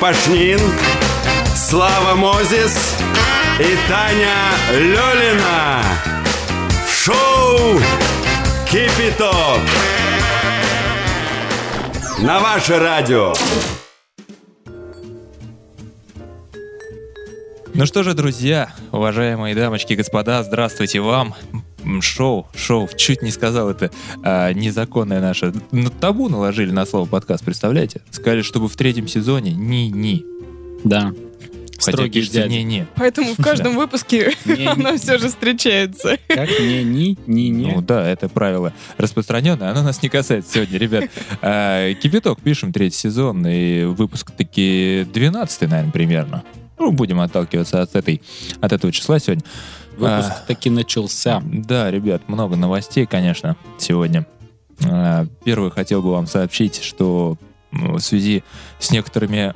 Пашнин, Слава Мозис и Таня Лёлина. В Шоу Кипяток. На ваше радио. Ну что же, друзья, уважаемые дамочки и господа, здравствуйте вам. Шоу, шоу, чуть не сказал это а, незаконное наше. Ну, табу наложили на слово подкаст, представляете? Сказали, чтобы в третьем сезоне ни-ни. Да. Хотя Строгий пишется дядя. не-не. Поэтому в каждом выпуске она все же встречается. Как не ни ни не. Ну да, это правило распространенное, оно нас не касается сегодня, ребят. А, Кипяток пишем третий сезон, и выпуск таки 12 наверное, примерно. Ну, будем отталкиваться от, этой, от этого числа сегодня. Выпуск А. таки начался. Да, ребят, много новостей, конечно, сегодня. А, Первое, хотел бы вам сообщить, что в связи с некоторыми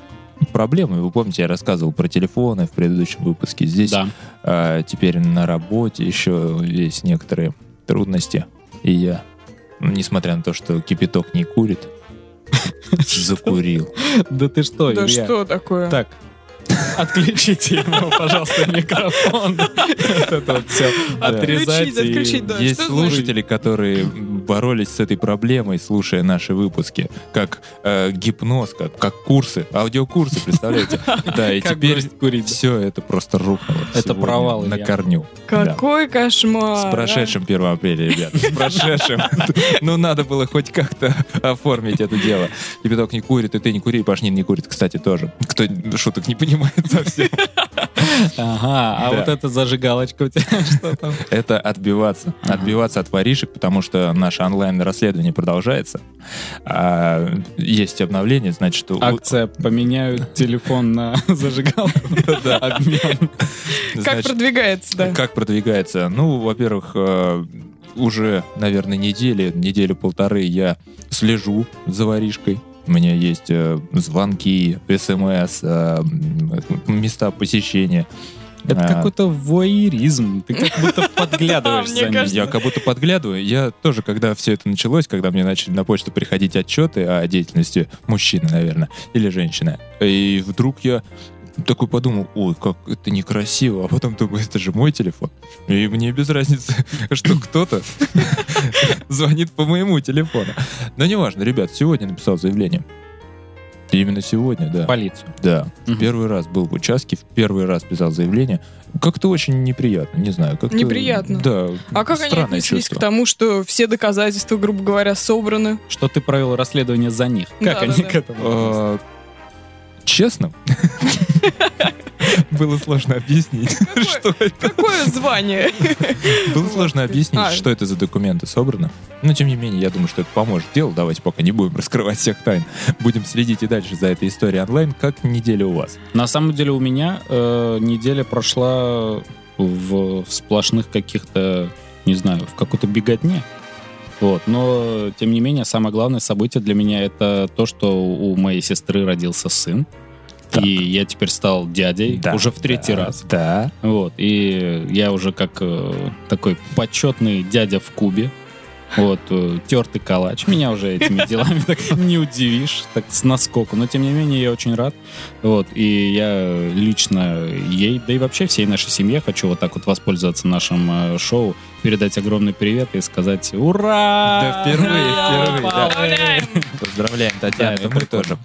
проблемами, вы помните, я рассказывал про телефоны в предыдущем выпуске, здесь Да. а, теперь на работе еще есть некоторые трудности, и я, несмотря на то, что кипяток не курит, закурил. Да ты что, Да что такое? Так. Отключите ему, пожалуйста, микрофон. Вот это вот все. Отрезать. Отключить, да. Есть слушатели, которые боролись с этой проблемой, слушая наши выпуски, как э, гипноз, как, как курсы, аудиокурсы, представляете? Да, и теперь все это просто рухнуло. Это провал, На корню. Какой кошмар. С прошедшим 1 апреля, ребят. С прошедшим. Ну, надо было хоть как-то оформить это дело. Кипяток не курит, и ты не кури, и Пашнин не курит, кстати, тоже. Кто шуток не понимает совсем. Ага, а вот эта зажигалочка у тебя что там? Это отбиваться. Отбиваться от воришек, потому что наше онлайн-расследование продолжается. А, есть обновление, значит, что... у- Акция поменяют телефон на зажигалку. Обмен. Как продвигается, да. Как продвигается? Ну, во-первых, э, уже, наверное, недели, неделю-полторы я слежу за воришкой. У меня есть э, звонки, смс, э, места посещения. Это А, какой-то воеризм. Ты как будто подглядываешь за ним. Я как будто подглядываю. Я тоже, когда все это началось, когда мне начали на почту приходить отчеты о деятельности мужчины, наверное, или женщины, и вдруг я такой подумал, ой, как это некрасиво, а потом думаю, это же мой телефон. И мне без разницы, что кто-то звонит по моему телефону. Но неважно, ребят, сегодня написал заявление. Именно сегодня, да. Полицию. Да. Мгм. Первый раз был в участке, в первый раз писал заявление. Как-то очень неприятно, не знаю. Как Неприятно? Да. А как они отнеслись чувство. к тому, что все доказательства, грубо говоря, собраны? Что ты провел расследование за них. Как они Да-да-да. к этому относятся? А, Честно? Было сложно объяснить, что это. Какое звание? Было сложно объяснить, А. что это за документы собраны. Но, тем не менее, я думаю, что это поможет делу. Давайте пока не будем раскрывать всех тайн. Будем следить и дальше за этой историей онлайн. Как неделя у вас? На самом деле у меня э, неделя прошла в, в сплошных каких-то, не знаю, в какой-то беготне. Вот. Но, тем не менее, самое главное событие для меня это то, что у моей сестры родился сын. Так. И я теперь стал дядей Да, уже в третий да, раз. Да. Вот. И я уже как э, такой почетный дядя в Кубе. Вот, э, тертый калач. Меня уже этими делами так не удивишь, так с наскоку. Но, тем не менее, я очень рад. Вот, и я лично ей, да и вообще всей нашей семье хочу вот так вот воспользоваться нашим э, шоу, передать огромный привет и сказать «Ура!» Да, впервые, впервые, да. Поздравляем! Поздравляем, Татьяна, Да, это и мы прикольно. тоже.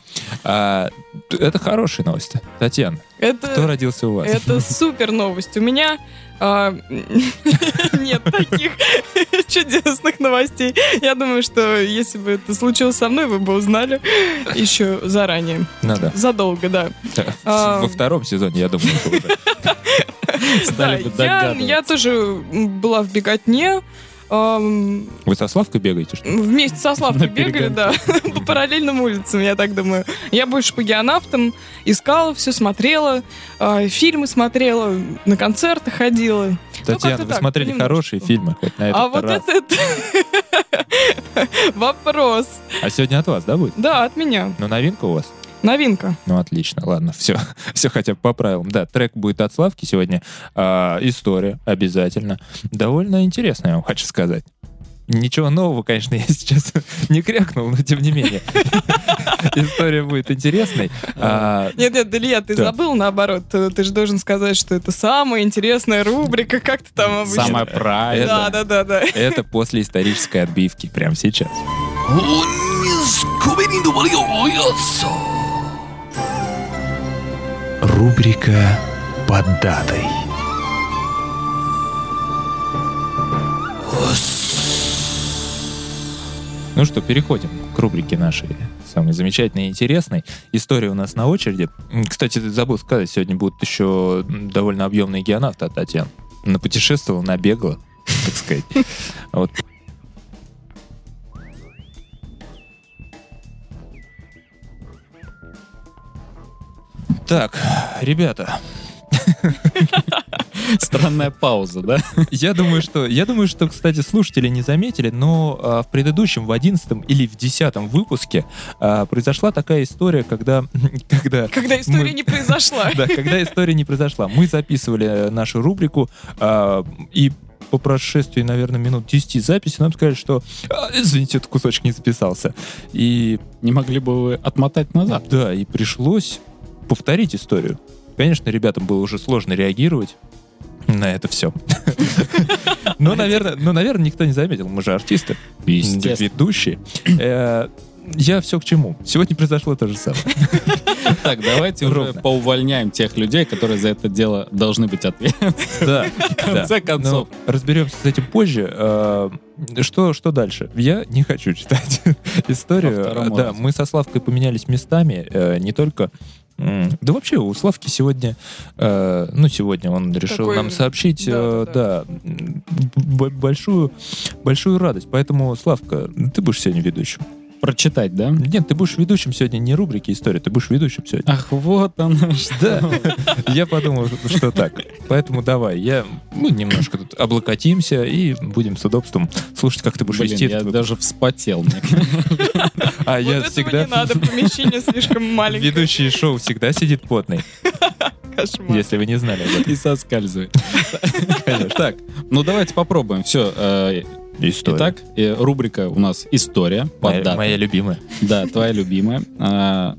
А, это хорошие новости. Татьяна, кто Это, родился у вас? это супер новость. У меня нет таких чудесных новостей. Я думаю, что если бы это случилось со мной, вы бы узнали еще заранее. Надо. Задолго, да. А. Во втором сезоне, я думаю. Стали бы Да, я, догадываться. я тоже была в беготне. Эм, Вы со Славкой бегаете, что ли? вместе со Славкой На бегали, да, по параллельным улицам, я так думаю. Я больше по геонавтам искала, все смотрела, э, фильмы смотрела, на концерты ходила. Татьяна, Ну, вы так, смотрели хорошие фильмы хоть на этот А вот раз. это вопрос. А сегодня от вас, да, будет? Да, от меня. Ну, новинка у вас? Новинка. Ну, отлично, ладно, все, все хотя бы по правилам. Да, трек будет от Славки сегодня. А, история обязательно. Довольно интересная, я вам хочу сказать. Ничего нового, конечно, я сейчас не крякнул, но тем не менее. История будет интересной. А, Нет, нет, Илья, ты забыл наоборот. Ты, же должен сказать, что это самая интересная рубрика, как ты там обычно. Самое правильное. Да, да, да, да. Это после исторической отбивки, прямо сейчас. Рубрика «Под датой». Ну что, переходим к рубрике нашей самой замечательной и интересной. История у нас на очереди. Кстати, забыл сказать, сегодня будут еще довольно объемные геонавты от Татьяны. Напутешествовала, набегала, так сказать. Вот. Так, ребята, Странная пауза, да? я думаю, что, я думаю, что, кстати, слушатели не заметили, но а, в предыдущем, в одиннадцатом или в десятом выпуске а, произошла такая история, когда, когда, Когда история Мы- не произошла. да, когда история не произошла. Мы записывали нашу рубрику а, и по прошествии, наверное, минут 10 записи нам сказали, что «А, извините, этот кусочек не записался. И Не могли бы вы отмотать назад? да, и пришлось повторить историю. Конечно, ребятам было уже сложно реагировать на это все. Но, наверное, но, наверное, никто не заметил. Мы же артисты, ведущие. Э, Я все к чему. Сегодня произошло то же самое. Так, давайте уже поувольняем тех людей, которые за это дело должны быть ответственны. Да, В конце концов. Но разберемся с этим позже. Э, Что, что дальше? Я не хочу читать историю. Второму Да, мы со Славкой поменялись местами. э, Не только... Да вообще, у Славки сегодня... э, Ну, сегодня он решил Такой- нам сообщить, да, э, да, да, большую, большую радость. Поэтому, Славка, ты будешь сегодня ведущим. Прочитать, да? Нет, ты будешь ведущим сегодня не рубрики истории, ты будешь ведущим сегодня. Ах, вот оно что. Да, я подумал, что так. Поэтому давай, я, мы немножко тут облокотимся и будем с удобством слушать, как ты будешь вести я даже вспотел. А я всегда... не надо, помещение слишком маленькое. Ведущий шоу всегда сидит потный, Кошмар. если вы не знали об этом. И соскальзывает. Конечно. Так, ну давайте попробуем. Все. История. Итак, э, рубрика у нас «История». моя, моя любимая. Да, твоя любимая. А,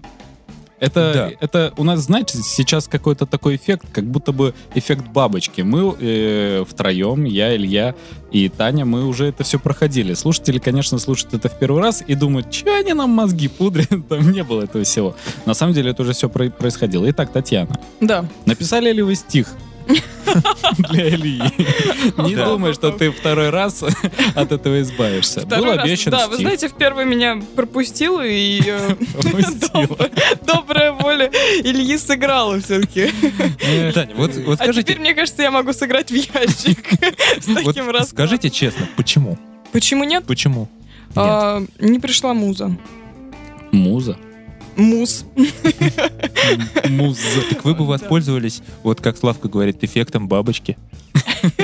Это, Да. это у нас, знаете, сейчас какой-то такой эффект, как будто бы эффект бабочки. Мы э, втроем, я, Илья и Таня, мы уже это все проходили. Слушатели, конечно, слушают это в первый раз и думают, что они нам мозги пудрят, там не было этого всего. На самом деле это уже все происходило. Итак, Татьяна, Да. написали ли вы стих? Для Ильи. Не думай, что ты второй раз от этого избавишься. Был раз, обещан да, вы знаете, в первый меня пропустил, и э, добрая- воля Ильи сыграла все-таки. Вот, вот А скажите, теперь, мне кажется, я могу сыграть в ящик с вот таким раскладом. скажите честно, почему? Почему нет? Почему? А, Не пришла муза. Муза. Муз. Муза. Так вы бы воспользовались, вот как Славка говорит, эффектом бабочки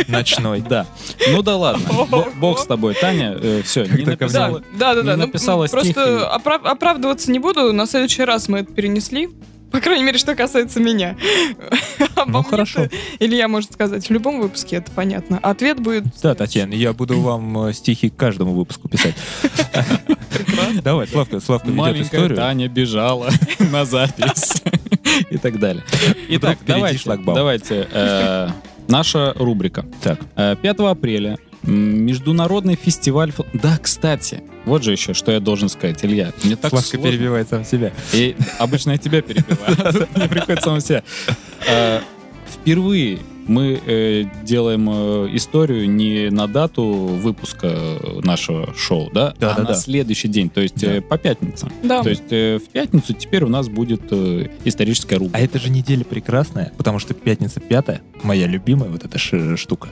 ночной. Да. Ну да ладно. Бо- Бог с тобой, Таня. все, не Да, написала. да, да, да. Ну, написала Просто опра- оправдываться не буду. На следующий раз мы это перенесли. По крайней мере, что касается меня. Обо Ну, хорошо. Илья может сказать в любом выпуске, это понятно. Ответ будет... Да, Татьяна, я буду вам э, стихи к каждому выпуску писать. Давай, Славка, Славка ведет Маленькая историю. Таня бежала на запись. И так далее. Итак, давайте, давайте. э, Наша рубрика. Так, Э, 5 апреля м, Международный фестиваль... Да, кстати, вот же еще, что я должен сказать, Илья. Мне так Славка сложно. перебивает сам себя. И обычно я тебя перебиваю, а тут мне приходится сам себя. Э, Впервые Мы э, делаем э, историю не на дату выпуска нашего шоу, да, Да, а да, на да. следующий день, то есть Да. э, по пятницам. Да. То есть э, в пятницу теперь у нас будет э, историческая А рубрика. это же неделя прекрасная, потому что пятница пятая, моя любимая вот эта штука.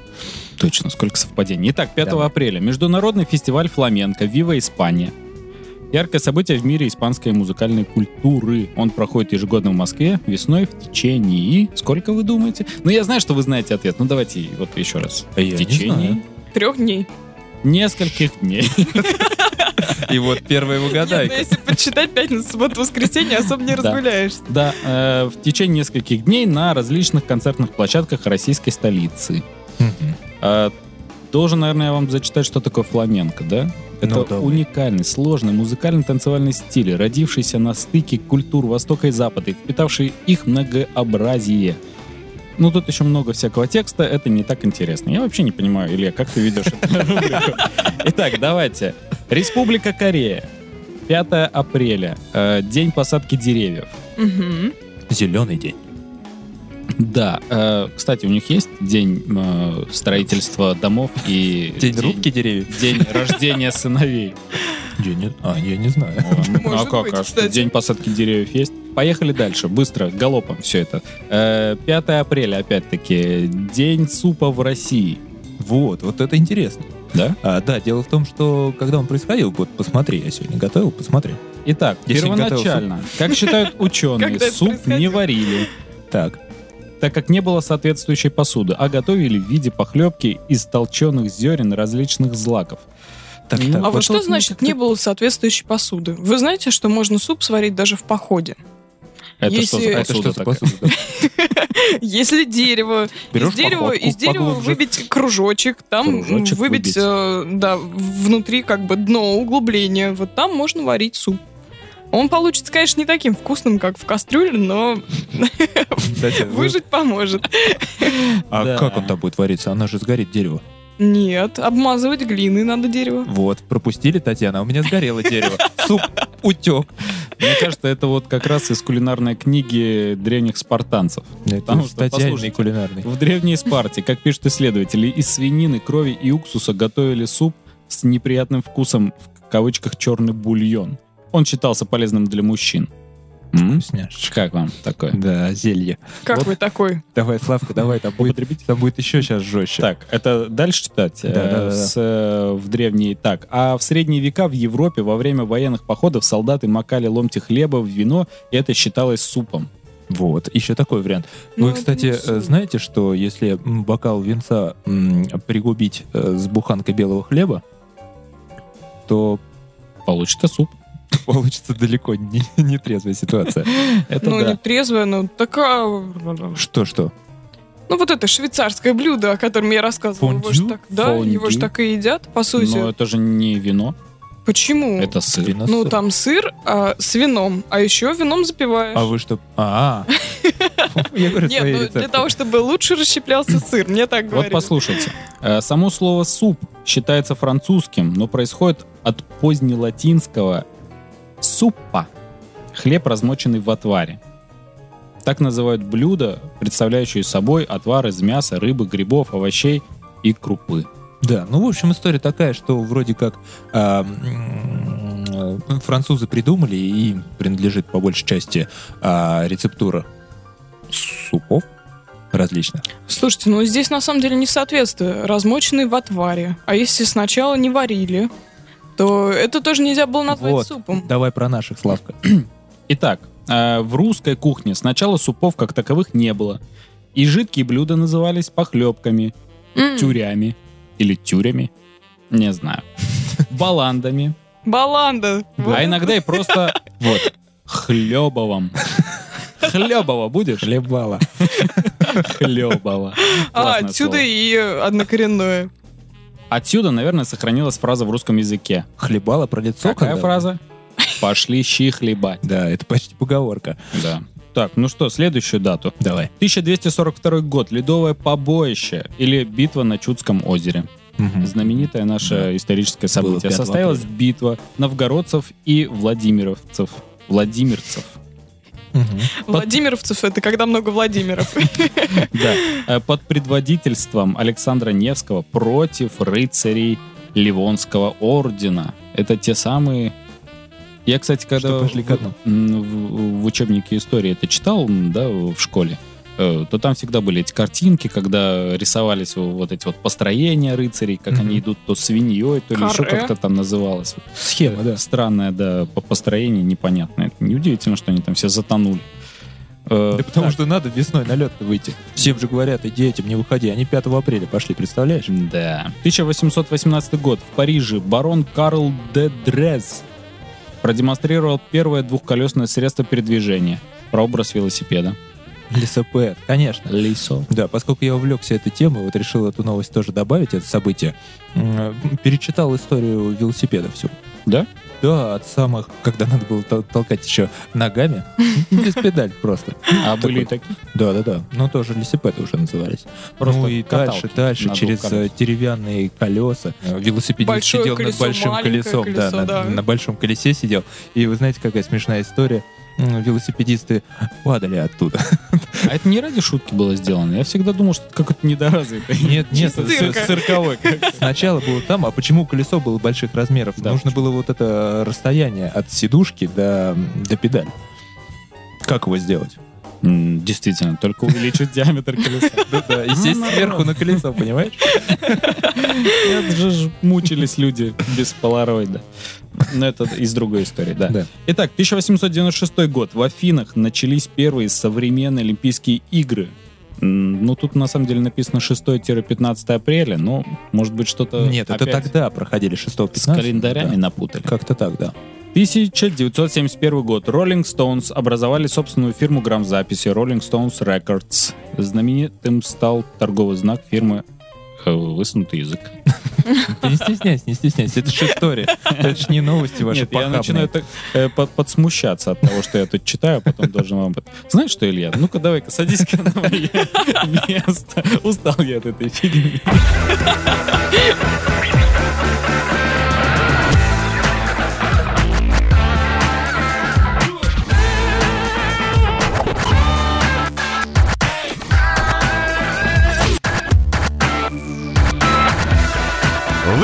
Точно, сколько совпадений. Итак, 5 Давай. апреля. Международный фестиваль фламенко «Вива Испания». Яркое событие в мире испанской музыкальной культуры. Он проходит ежегодно в Москве весной в течение... Сколько вы думаете? Ну, я знаю, что вы знаете ответ. Ну, давайте вот еще раз. А я в не течение знаю. Трех дней. нескольких дней. И вот первая Нет, ну угадайка. если почитать пятницу, субботу, воскресенье, особо не разгуляешься. Да, э, в течение нескольких дней на различных концертных площадках российской столицы. А, Должен, наверное, я вам зачитать, что такое фламенко, да? Это Ну, давай. уникальный, сложный музыкально-танцевальный стиль, родившийся на стыке культур Востока и Запада и впитавший их многообразие. Ну, тут еще много всякого текста, это не так интересно. Я вообще не понимаю, Илья, как ты ведешь эту рубрику? Итак, давайте. Республика Корея. 5 апреля. э, День посадки деревьев. Зеленый день. Да, э, кстати, у них есть день э, строительства домов и День рубки деревьев. день рождения сыновей. Я не, а, я не знаю. Ну, а как? а что, день посадки деревьев есть? Поехали дальше, быстро, галопом все это. Э, 5 апреля, опять-таки, день супа в России. Вот, вот это интересно. Да? А, да, дело в том, что когда он происходил, вот посмотри, я сегодня готовил, посмотри. Итак, Я первоначально, как считают ученые, суп не варили, Так, так как не было соответствующей посуды, а готовили в виде похлебки из толченых зерен различных злаков. так, Ну, так. А вот вот что тут значит как-то- не было соответствующей посуды? Вы знаете, что можно суп сварить даже в походе? Это Если- что за Это посуда за? Если дерево, Берешь из дерева, походку из дерева поглубже. выбить кружочек, там Кружочек выбить, выбить. э, да, внутри как бы дно, углубление, вот там можно варить суп. Он получится, конечно, не таким вкусным, как в кастрюле, но выжить поможет. А Да. как он там будет вариться? Она же сгорит дерево. Нет, обмазывать глиной надо дерево. Вот, пропустили, Татьяна, у меня сгорело дерево. Суп утек. Мне кажется, это вот как раз из кулинарной книги древних спартанцев. Потому что, Татьяниной послушайте, кулинарной. В древней Спарте, как пишут исследователи, из свинины, крови и уксуса готовили суп с неприятным вкусом, в кавычках, черный бульон. Он считался полезным для мужчин. Вкусняшечка. Как вам такое? Да, зелье. Как Вот. вы такой? Давай, Славка, давай, там будет, там будет еще сейчас жестче. Так, это дальше читать? Да, да, да, да. С, э, в древние... Так, а в средние века в Европе во время военных походов солдаты макали ломти хлеба в вино, и это считалось супом. Вот, еще такой вариант. Ну, Вы, это кстати, э, знаете, что если бокал винца м, пригубить э, с буханкой белого хлеба, то Получится суп. получится далеко не, не трезвая ситуация. Это ну, да. не трезвая, но такая... Что-что? Ну, вот это швейцарское блюдо, о котором я рассказывала. Его же Фондю? так, да, его же Фондю? так и едят, по сути. Но это же не вино, Почему? это сыр. Вино Ну, там сыр а, с вином, а еще вином запиваешь. А вы что? А, я говорю Нет, ну, для того, чтобы лучше расщеплялся сыр, мне так Вот говорили. послушайте. Э, Само слово «суп» считается французским, но происходит от позднелатинского «суппа» — хлеб, размоченный в отваре. Так называют блюда, представляющие собой отвар из мяса, рыбы, грибов, овощей и крупы. Да, ну, в общем, история такая, что вроде как а, э, французы придумали, и им принадлежит по большей части а, рецептура супов различных. Слушайте, ну здесь на самом деле несоответствие. Размоченный в отваре. А если сначала не варили, то это тоже нельзя было назвать Вот. супом. Давай про наших, Славка. Итак, э, в русской кухне сначала супов как таковых не было. И жидкие блюда назывались похлебками, М, тюрями или тюрями, не знаю, баландами, Баланда. А иногда и просто вот хлебовом. Хлебово будешь? Хлебала. Хлебово. А, отсюда и однокоренное. Отсюда, наверное, сохранилась фраза в русском языке. Хлебала про лицо? Какая когда? фраза? Пошли щи хлебать. Да, это почти поговорка. Да. Так, ну что, следующую дату. Давай. 1242 год. Ледовое побоище или битва на Чудском озере. Мгм. Знаменитое наше историческое событие. 5 Состоялась битва новгородцев и владимировцев. Владимирцев. Владимировцев — это когда много Владимиров. Да. Э, Под предводительством Александра Невского против рыцарей Ливонского ордена. Это те самые... Я, кстати, когда Что пошли в, в учебнике истории это читал, да, в школе, э, то там всегда были эти картинки, когда рисовались вот эти вот построения рыцарей, как они идут то свиньей, то ли еще как-то там называлось. Схема, да. Странное, да, по построению непонятное. Неудивительно, что они там все затонули. Э, Да потому так, что надо весной на лед выйти. Всем же говорят, иди этим, не выходи. Они 5 апреля пошли, представляешь? Да. 1818 год. В Париже барон Карл де Дрез продемонстрировал первое двухколесное средство передвижения. Прообраз велосипеда. Лесопед, конечно. Лисо. Да, поскольку я увлекся этой темой, вот решил эту новость тоже добавить, это событие. Перечитал историю велосипеда всю. Да? Да, от самых, когда надо было тол- толкать еще ногами, без педаль просто. А были такие? Да, да, да. Ну, тоже велосипеды уже назывались. Просто ну и дальше, дальше, на через э, деревянные колеса. Велосипедист сидел над большим колесом, да, колесо, на, да. на большом колесе сидел. И вы знаете, какая смешная история? Велосипедисты падали оттуда. А это не ради шутки было сделано. Я всегда думал, что это какой-то недоразвитый. Нет, нет, цирковой. Сначала было там, а почему колесо было больших размеров? Да, Нужно было вот это расстояние от сидушки до, до педали. Как его сделать? Действительно, только увеличить диаметр колеса. Да, да, и сесть сверху на колесо, понимаешь? Это же мучились люди без полароида. Но это из другой истории, да. Да. Итак, 1896 год. В Афинах начались первые современные Олимпийские игры. Ну, тут на самом деле написано 6-15 апреля, но может быть что-то Нет, это опять тогда проходили 6 с календарями напутали. Как-то так, да. 1971 год. Rolling Stones образовали собственную фирму грамзаписи Rolling Stones Records. Знаменитым стал торговый знак фирмы э, «Высунутый язык». Не стесняйся, не стесняйся. Это же история. Это же не новости ваши Нет, я начинаю так, э, под- подсмущаться от того, что я тут читаю, а потом должен вам... Знаешь что, Илья, ну-ка давай-ка садись-ка на мое место. Устал я от этой фигни.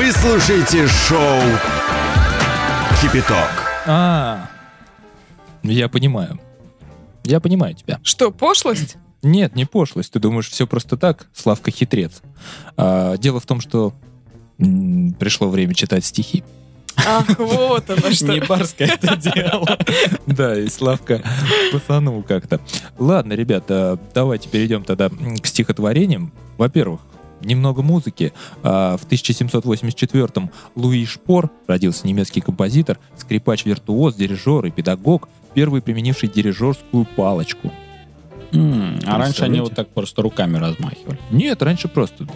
Вы слушаете шоу «Кипяток». А, я понимаю. Я понимаю тебя. Что, пошлость? Нет, не пошлость. Ты думаешь, все просто так? Славка хитрец. А, дело в том, что м, пришло время читать стихи. Ах, вот оно что. Не барское это дело. Да, и Славка пацанул как-то. Ладно, ребята, давайте перейдем тогда к стихотворениям. Во-первых, немного музыки. А, В 1784-м Луи Шпор родился немецкий композитор, скрипач-виртуоз, дирижер и педагог, первый применивший дирижерскую палочку. М, А раньше они вот так просто руками размахивали. Нет, раньше просто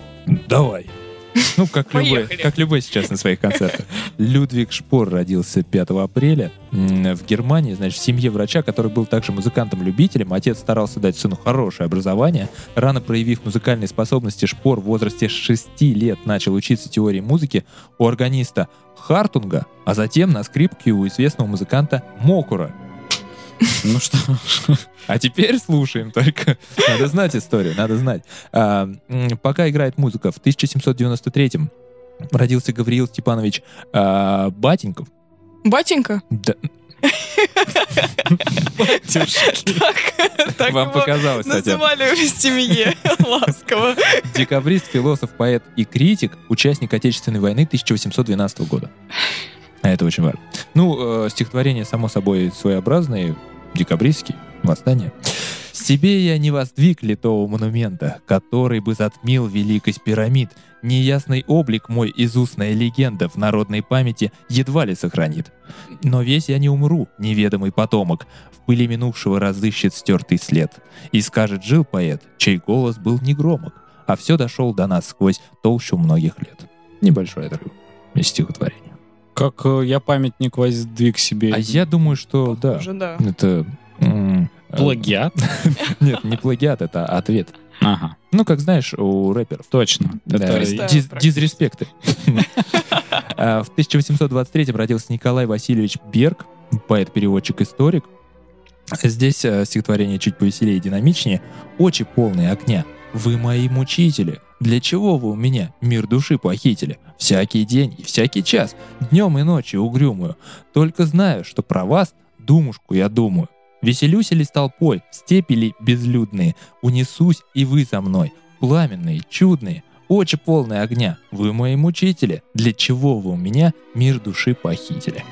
давай. Ну, как любой, Поехали. как любой сейчас на своих концертах. Людвиг Шпор родился 5 апреля в Германии, значит, в семье врача, который был также музыкантом-любителем. Отец старался дать сыну хорошее образование. Рано проявив музыкальные способности, Шпор в возрасте 6 лет начал учиться теории музыки у органиста Хартунга, а затем на скрипке у известного музыканта Мокура. Ну что, А теперь слушаем только. Надо знать историю, надо знать. А, пока играет музыка, в 1793-м родился Гавриил Степанович а, Батеньков. Батенька? Да, Так, так вам показалось, Татьяна. называли в семье ласково. Декабрист, философ, поэт и критик, участник Отечественной войны 1812 года. А Это очень важно. Ну, э, стихотворение, само собой, своеобразное, декабристский, восстание. Себе я не воздвиг литого монумента, который бы затмил великость пирамид. Неясный облик мой из устная легенда в народной памяти едва ли сохранит. Но весь я не умру, неведомый потомок, в пыли минувшего разыщет стертый след. И скажет, жил поэт, чей голос был негромок, а все дошел до нас сквозь толщу многих лет. Небольшой отрыв из стихотворения. Как э, я памятник воздвиг себе. А я думаю, что да, Уже да. это... э, Плагиат? Нет, не плагиат, это ответ. Ага, Ну, как знаешь, у рэперов. точно. Да, Это диз- дизреспекты. А, В 1823 родился Николай Васильевич Берг, поэт-переводчик-историк. Здесь э, стихотворение чуть повеселее и динамичнее. Очи полные огня. Вы мои мучители. Для чего вы у меня мир души похитили? Всякий день и всякий час, днем и ночью угрюмую. Только знаю, что про вас думушку я думаю. Веселюсь ли с толпой, степи ли безлюдные, унесусь и вы за мной, пламенные, чудные, очи полные огня. Вы мои мучители. Для чего вы у меня мир души похитили?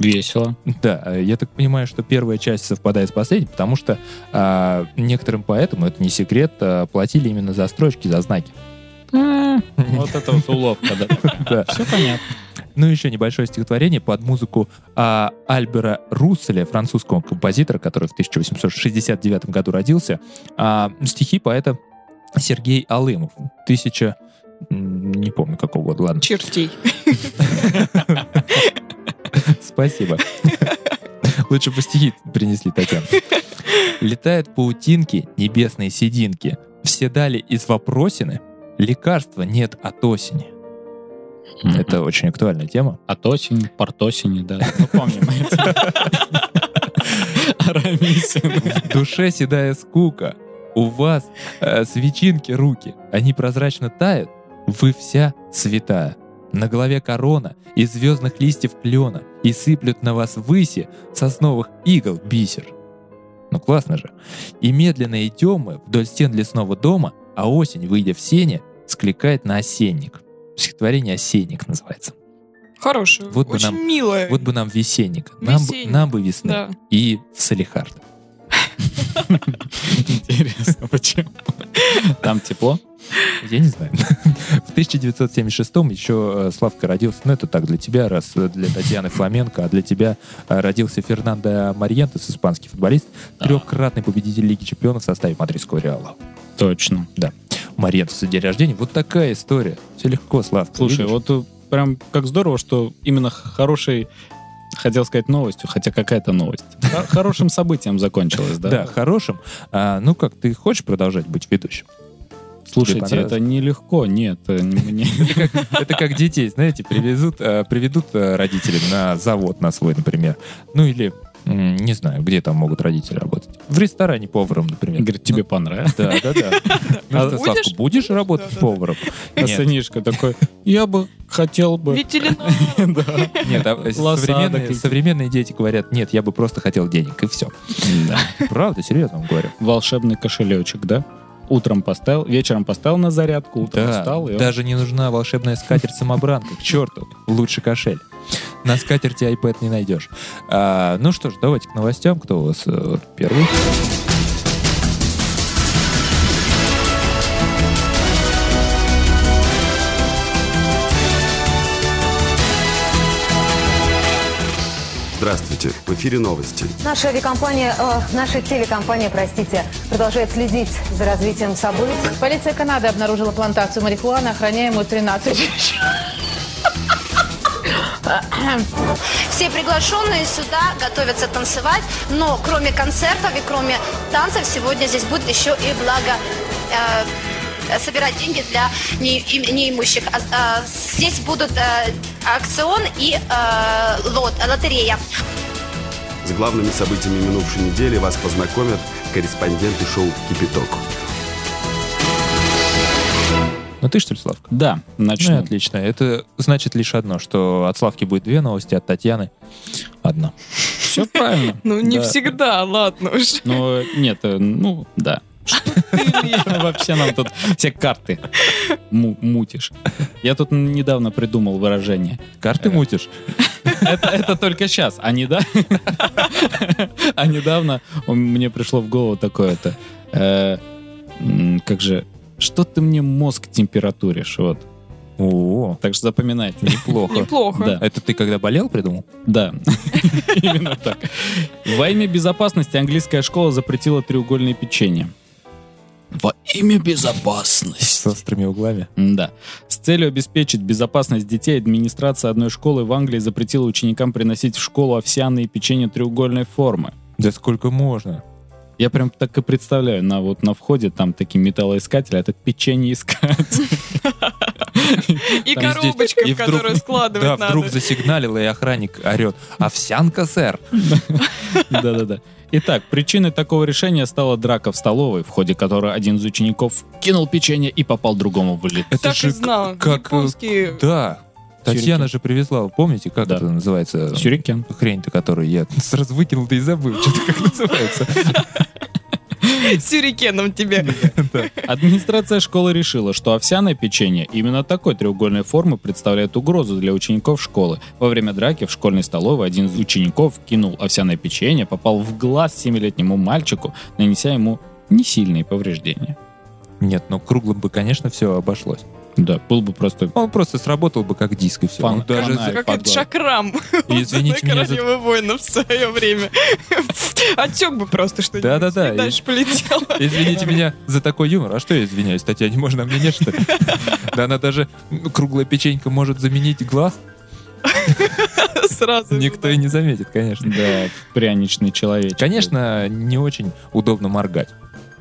Весело. Да, э, я так понимаю, что первая часть совпадает с последней, потому что а, некоторым поэтам, это не секрет, а, платили именно за строчки, за знаки. Вот это вот уловка, да. Все понятно. Ну, еще небольшое стихотворение под музыку а, Альбера Русселя, французского композитора, который в 1869 году родился. А, стихи поэта Сергей Алымов. Тысяча... Не помню, какого года, ладно. Чертей. Спасибо. Лучше бы стихи принесли, Татьяна. Летают паутинки, небесные сединки. Все дали из вопросины. Лекарства нет от осени. Это очень актуальная тема. От осени, портосени, да. Ну, помним. Арамисин. В душе седая скука. У вас э, свечинки руки. Они прозрачно тают. Вы вся святая. На голове корона из звездных листьев клена и сыплют на вас выси сосновых игл бисер. Ну классно же. И медленно идем мы вдоль стен лесного дома, а осень, выйдя в сене, скликает на осенник. Стихотворение «Осенник» называется. Хорошее. Вот бы Очень нам- милое. Вот бы нам весенник. Нам, бы, Весенник. нам бы весны. Да. И Салихард. Интересно, почему? Там тепло? Я не знаю. В 1976-м еще э, Славка родился, ну это так, для тебя, раз э, для Татьяны Фламенко, а для тебя э, родился Фернандо Мариентес, испанский футболист, Да. трехкратный победитель Лиги Чемпионов в составе мадридского Реала. Точно. У Мариентеса день рождения. Вот такая история. Все легко, Славка. Слушай, видишь? вот прям как здорово, что именно х- хорошей, хотел сказать новостью, хотя какая-то новость. Хо- Хорошим событием закончилось, да? Да, хорошим. А, ну как, ты хочешь продолжать быть ведущим? Слушайте, это нелегко, нет, э. Это как детей, знаете, привезут, э, приведут э, родители на завод на свой, например. Ну или, не знаю, где там могут родители работать. В ресторане поваром, например. Говорит, тебе понравилось? Да, да, да. Ну А Славка, будешь? работать поваром? А Нет, сынишка такой, я бы хотел бы... Ветеринар. Да. нет, а современные, дети говорят, нет, я бы просто хотел денег, и все. Да. Правда, серьезно вам говорю. Волшебный кошелечек, да? Утром поставил, вечером поставил на зарядку, утром Да, встал, и даже не нужна волшебная скатерть-самобранка. К черту, лучше кошель. На скатерти iPad не найдешь. А, ну что ж, давайте к новостям. Кто у вас э, первый? Здравствуйте, в эфире новости. Наша авиакомпания, э, наша телекомпания, простите, продолжает следить за развитием событий. Полиция Канады обнаружила плантацию марихуаны, охраняемую 13 Все приглашенные сюда готовятся танцевать, но кроме концертов и кроме танцев сегодня здесь будет еще и благо э, собирать деньги для не- им- неимущих. А- а, здесь будут э, аукцион и э, лот, лотерея. С главными событиями минувшей недели вас познакомят корреспонденты шоу «Кипяток». Ну ты что ли, Славка? Да, Ну, начну. отлично. Это значит лишь одно, что от Славки будет две новости, от Татьяны одна. Все правильно. Ну, не Да. всегда, ладно уж. Но нет, э, ну, да. Что ты вообще нам тут все карты му- мутишь? Я тут недавно придумал выражение. Карты Э. мутишь? Это, это только сейчас, а не да? А недавно мне пришло в голову такое-то. э, Как же, что ты мне мозг температуришь? Вот. О, Так что запоминайте. неплохо. Неплохо. Да. Это ты когда болел, придумал? Да, именно так. Во имя безопасности английская школа запретила треугольное печенье. Во имя безопасности. С острыми углами. Да. С целью обеспечить безопасность детей, администрация одной школы в Англии запретила ученикам приносить в школу овсяные печенье треугольной формы. Да сколько можно? Я прям так и представляю, на вот на входе там такие металлоискатели, а это печенье искать. И коробочка, в которую складывать Да, надо. вдруг засигналил, и охранник орет. Овсянка, сэр. Да-да-да. Итак, причиной такого решения стала драка в столовой, в ходе которой один из учеников кинул печенье и попал другому в лицо. Это Так же и знала. как- Японские... Да. Татьяна же привезла, помните, как Да. это называется? Сюрикен. Хрень-то, которую я сразу выкинул, да и забыл, что-то как называется. Сюрикеном тебе. Администрация школы решила, что овсяное печенье именно такой треугольной формы представляет угрозу для учеников школы. Во время драки в школьной столовой один из учеников кинул овсяное печенье, попал в глаз семилетнему мальчику, нанеся ему несильные повреждения. Нет, ну круглым бы, конечно, все обошлось. Да, был бы просто... Он просто сработал бы как диск и все. Фан- Он даже фонарь. Как под это глаз. шакрам. Извините меня за- воинов в свое время. Отек бы просто что-нибудь. Да-да-да, и дальше полетело. Извините меня за такой юмор. А что я извиняюсь? Татьяне можно, а мне нет, что ли? Да она даже ну, круглая печенька может заменить глаз. Сразу. Никто и не заметит, конечно. Да, пряничный человечек. Конечно, не очень удобно моргать.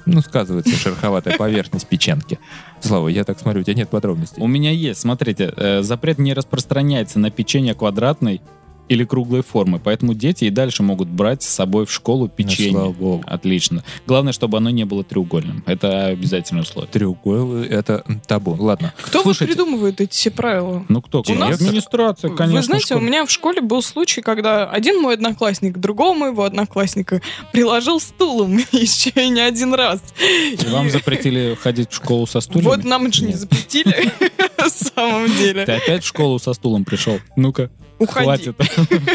Ну, сказывается шероховатая поверхность печенки. Слава, я так смотрю, у тебя нет подробностей. У меня есть, смотрите, э, запрет не распространяется на печенье квадратной или круглой формы, поэтому дети и дальше могут брать с собой в школу печенье. слава богу. Отлично. Главное, чтобы оно не было треугольным. Это обязательное условие. Треугол — это табу. Ладно. Кто вот Слушайте, придумывает эти все правила? Ну кто? У нас- Администрация, конечно. Вы знаете, у школа. меня в школе был случай, когда один мой одноклассник другого моего одноклассника приложил стулом еще и не один раз. И Вам запретили ходить в школу со стульями? Вот нам же не запретили, в самом деле. Ты опять в школу со стулом пришел? Ну-ка, Уходи. хватит.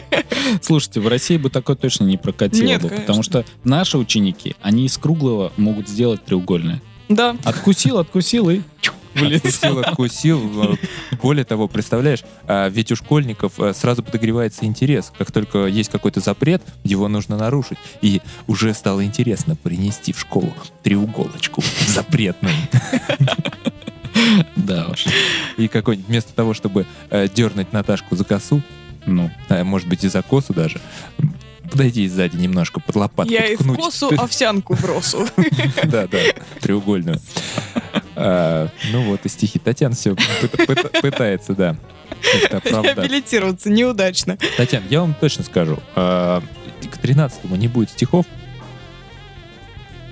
Слушайте, в России бы такое точно не прокатило Нет, бы, конечно. потому что наши ученики, они из круглого могут сделать треугольное. Да. Откусил, откусил и Откусил, откусил. Более того, представляешь, а, ведь у школьников э, сразу подогревается интерес. Как только есть какой-то запрет, его нужно нарушить. И уже стало интересно принести в школу треуголочку запретную. Да уж. И какой-нибудь вместо того, чтобы э, дернуть Наташку за косу, Ну, а, может быть, и за косу даже, подойти сзади немножко под лопатку. Я и в косу овсянку бросу. Да, да, треугольную. А, Ну вот и стихи. Татьяна все пытается, да. Реабилитироваться неудачно. Татьяна, я вам точно скажу, а, к 13-му не будет стихов.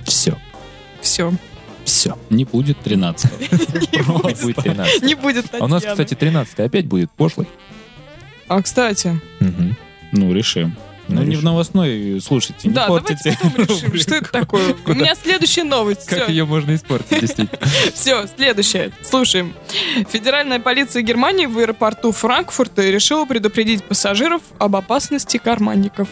Все, Все. Все. не будет 13 Не будет 13. Не будет А у нас, кстати, 13 опять будет пошлый. А, кстати. Ну, решим. Ну, Ну, не в новостной, слушайте, не да, портите. давайте потом решим, что это такое. У меня следующая новость. Как ее можно испортить, действительно? все, следующее. Слушаем. Федеральная полиция Германии в аэропорту Франкфурта решила предупредить пассажиров об опасности карманников.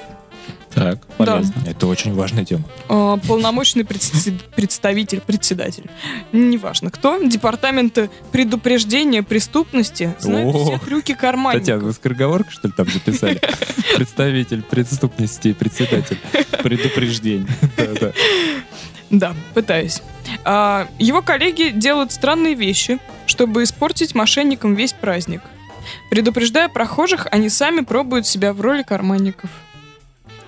Так, полезно. Это очень важная тема. Э, полномочный предс- представитель, председатель, неважно кто, департамента предупреждения преступности знает О, все трюки карманников. Татьяна, вы скороговорку, что ли, там записали? Представитель преступности и председатель. Предупреждение. Да, да. Да, пытаюсь. А, его коллеги делают странные вещи, чтобы испортить мошенникам весь праздник. Предупреждая прохожих, они сами пробуют себя в роли карманников.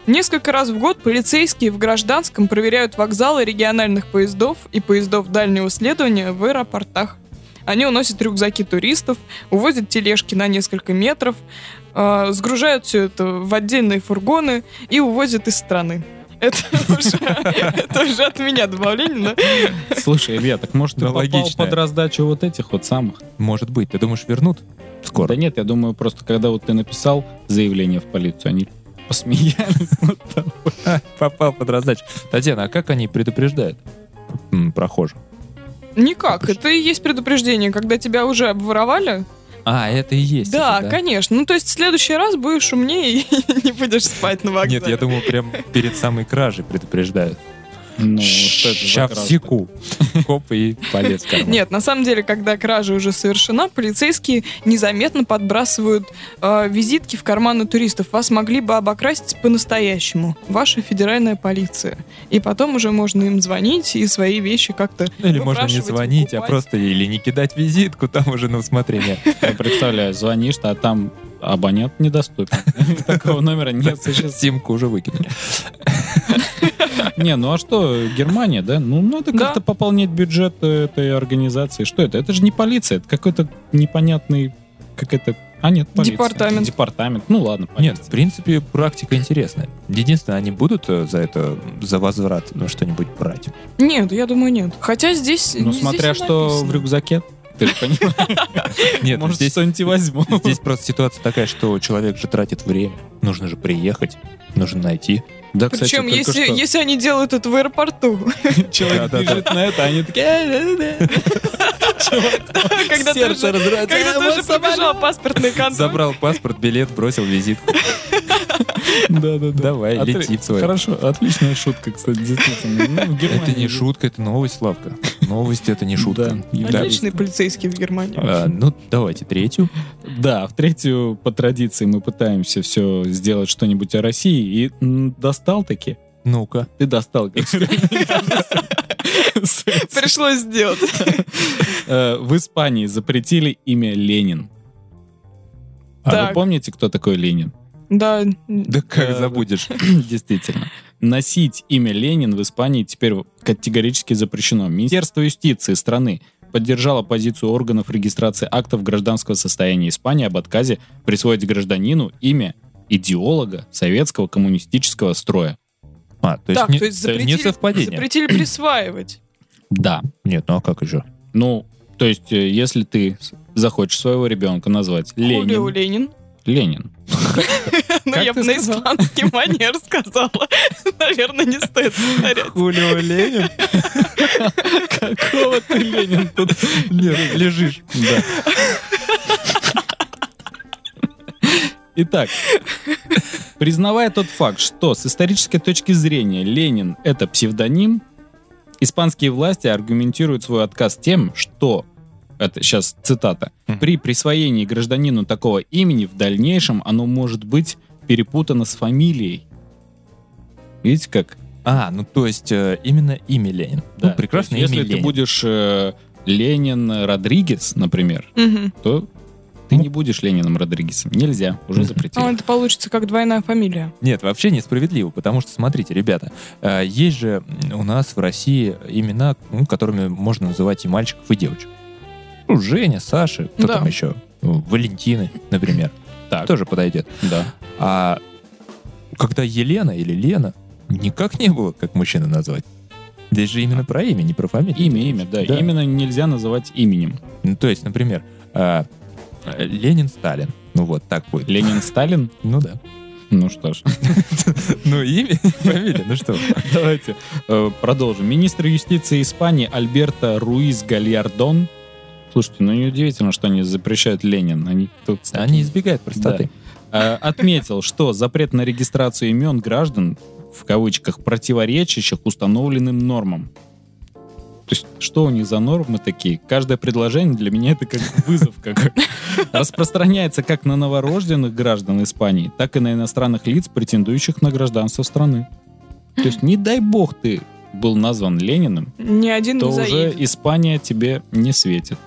Несколько раз в год полицейские в гражданском проверяют вокзалы региональных поездов и поездов дальнего следования в аэропортах. Они уносят рюкзаки туристов, увозят тележки на несколько метров, э, сгружают все это в отдельные фургоны и увозят из страны. Это уже, это уже от меня добавление, но Слушай, Илья, так может ты Да, попал под раздачу вот этих вот самых? Может быть. Ты думаешь, вернут? Скоро. Да нет, я думаю, просто когда вот ты написал заявление в полицию, они посмеялись над тобой. А, Попал под раздачу. Татьяна, а как они предупреждают прохожих? никак. Это и есть предупреждение, когда тебя уже обворовали. А, это и есть. Да, это, конечно. Ну, то есть в следующий раз будешь умнее и не будешь спать на вокзале. Нет, я думал, прям перед самой кражей предупреждают. Ну, что это за Сейчас кража? секу. Хоп, и полез. Нет, на самом деле, когда кража уже совершена, полицейские незаметно подбрасывают э, визитки в карманы туристов. Вас могли бы обокрасить по-настоящему. Ваша федеральная полиция. И потом уже можно им звонить и свои вещи как-то Ну, или можно не звонить, а покупать. просто или не кидать визитку, там уже на усмотрение. Я представляю, звонишь, а там абонент недоступен. Такого номера нет существует. Симку уже выкинули. Не, ну а что, Германия, да? Ну, надо как-то пополнять бюджет э, этой организации. Что это? Это же не полиция, это какой-то непонятный... Какая-то... А, нет, полиция. Департамент. Департамент. Ну ладно, Нет, полиция. в принципе, практика интересная. Единственное, они будут э, за это, за возврат ну, что-нибудь брать. Нет, я думаю, нет. Хотя здесь... Ну, здесь смотря что в рюкзаке. Ты же понимаешь? Нет, Может, здесь, что-нибудь возьму. здесь просто ситуация такая, что человек же тратит время. Нужно же приехать, нужно найти. Да, кстати, Причем, если, что если они делают это в аэропорту, человек бежит на это, а они такие... Когда ты Сердце уже, разрывается. когда «Э, ты вот уже самолет». пробежал паспортный контроль. Забрал паспорт, билет, бросил визитку. Да-да-да. Давай, Отри- лети в свой. Хорошо, отличная шутка, кстати, действительно. Ну, Германии Это не шутка, это новость, Славка. Новость это не шутка. Да. Да. Отличный полицейский в Германии. А, ну, давайте третью. Да, в третью по традиции мы пытаемся все сделать что-нибудь о России. И м, достал таки. Ну-ка. Ты достал. Пришлось сделать. Э, В Испании запретили имя Ленин. А вы помните, кто такой Ленин? Да, Да как Да, забудешь. Действительно. Носить имя Ленин в Испании теперь категорически запрещено. Министерство юстиции страны поддержало позицию органов регистрации актов гражданского состояния Испании об отказе присвоить гражданину имя идеолога советского коммунистического строя. А, то есть, Так, не, то есть не запретили- совпадение. запретили присваивать. Да. Нет, ну а как еще? Ну, то есть, э, если ты захочешь своего ребенка назвать Хулио Ленин, Ленин. Ленин. Ну, я бы на испанский манер сказала. Наверное, не стоит повторять. Хулио Ленин? Какого ты Ленин тут? Лежишь. Да. Итак, признавая тот факт, что с исторической точки зрения Ленин — это псевдоним, испанские власти аргументируют свой отказ тем, что, это сейчас цитата, при присвоении гражданину такого имени в дальнейшем оно может быть перепутано с фамилией. Видите как? А, ну то есть э, именно имя Ленин. Да, ну, то есть, имя Если ты Ленин. будешь э, Ленин Родригес, например, Мгм. то ты не будешь Лениным Родригесом. Нельзя, уже запретили. А, это получится как двойная фамилия. Нет, вообще несправедливо, потому что, смотрите, ребята, э, есть же у нас в России имена, ну, которыми можно называть и мальчиков, и девочек. Ну, Женя, Саша, кто Да. там еще? Ну, Валентины, например. Так. Тоже подойдет. Да. А когда Елена или Лена, никак не было, как мужчина назвать. Здесь же именно про имя, не про фамилию. Имя, имя, да. Да. Именно нельзя называть именем. Ну, то есть, например, а, э, Ленин Сталин. Ну вот, так будет. Ленин Сталин? Ну да. Ну что ж, Ну, имя, фамилия, ну что. давайте э, продолжим. Министр юстиции Испании Альберто Руиз Гальярдон. Слушайте, ну неудивительно, что они запрещают Ленин. Они тут Они избегают простоты. Э, отметил, что запрет на регистрацию имен граждан в кавычках противоречащих установленным нормам. То есть, что у них за нормы такие? Каждое предложение для меня это как вызов. Как... Распространяется как на новорожденных граждан Испании, так и на иностранных лиц, претендующих на гражданство страны. То есть, не дай бог ты был назван Лениным, Ни один то не уже заедет. Испания тебе не светит.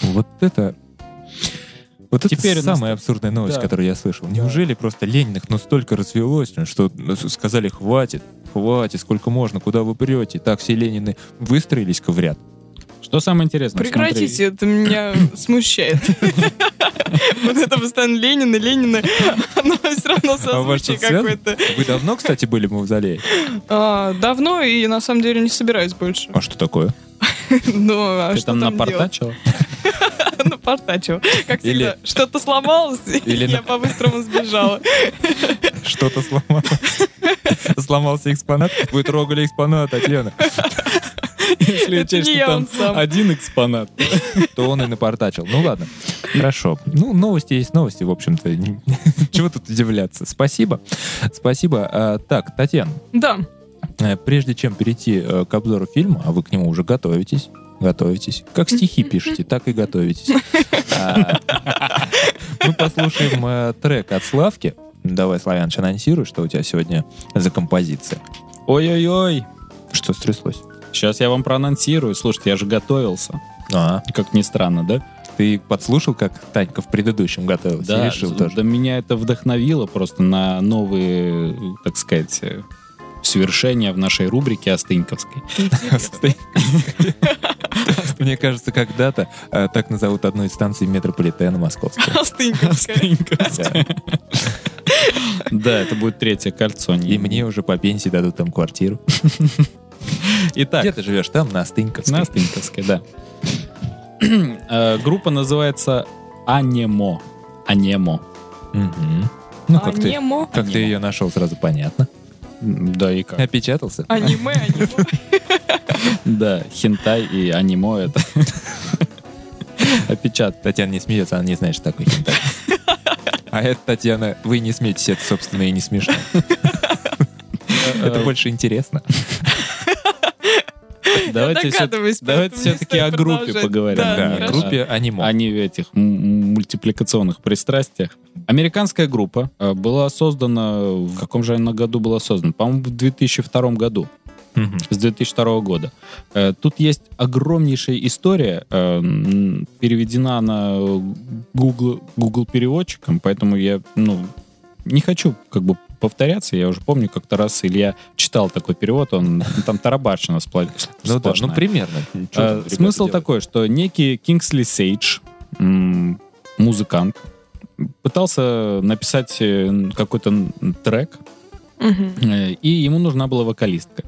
Вот это... Вот Теперь это у нас- самая абсурдная новость, Да. которую я слышал. Неужели просто Лениных настолько развелось, что сказали, хватит, хватит, сколько можно, куда вы прете? Так все Ленины выстроились-ка в ряд. Что самое интересное? Прекратите, это меня смущает. Вот это постоянно Ленина, Ленина, оно все равно А созвучие какое-то. Вы давно, кстати, были в мавзолее? А, Давно и на самом деле не собираюсь больше. А что такое? Ну, а Ты что там там делать? напортачил? Напортачил. Как Или- всегда, что-то сломалось, и я по-быстрому сбежала. Что-то сломалось. Сломался экспонат. Вы трогали экспонат, Татьяна. Если учесть, что там один экспонат. То он и напортачил. Ну ладно. Хорошо. Ну, новости есть новости, в общем-то. Чего тут удивляться? Спасибо. Спасибо. А, Так, Татьяна, Да, Э, Прежде чем перейти э, к обзору фильма, а вы к нему уже готовитесь, готовитесь, как стихи пишете, так и готовитесь. А, Мы послушаем э, трек от Славки. Давай, Славяныч, анонсируй, что у тебя сегодня за композиция. Ой-ой-ой. Что стряслось? Сейчас я вам проанонсирую. Слушайте, я же готовился. А, Как ни странно, да? ты подслушал, как Танька в предыдущем готовилась? и решил да, тоже? да меня это вдохновило просто на новые, так сказать, э, свершение в нашей рубрике Остыньковской. Мне кажется, когда-то э, так назовут одну из станций метрополитена московского. Остыньковская. Да, это будет третье кольцо. И мне уже по пенсии дадут там квартиру. Итак, Где ты живешь? Там, на Остыньковской. на Остыньковской, да. Э, Группа называется Анемо. Анемо. Ну, как ты, как ты ее нашел, сразу понятно. Да, и как? Опечатался? Аниме, аниме. Да, хентай и анимо это опечат. Татьяна не смеется, она не знает, что такое хентай. А это, Татьяна, вы не смеетесь, это, собственно, и не смешно. Это больше интересно. Давайте, догадываюсь, давайте все-таки о группе поговорим. Да, Да, хорошо. группе аниме. а не в этих мультипликационных пристрастиях. Американская группа э, была создана... В каком же она году была создана? По-моему, в 2002 году. Мгм. С 2002 года. Э, Тут есть огромнейшая история. э, Переведена она Google, Google переводчиком, поэтому я ну, не хочу как бы повторяться. Я уже помню, как-то раз Илья читал такой перевод, он там тарабарщина спла- Ну да, ну сплошная. примерно. Смысл такой, что некий Кингсли Сейдж, музыкант, пытался написать э, какой-то трек, э, и ему нужна была вокалистка.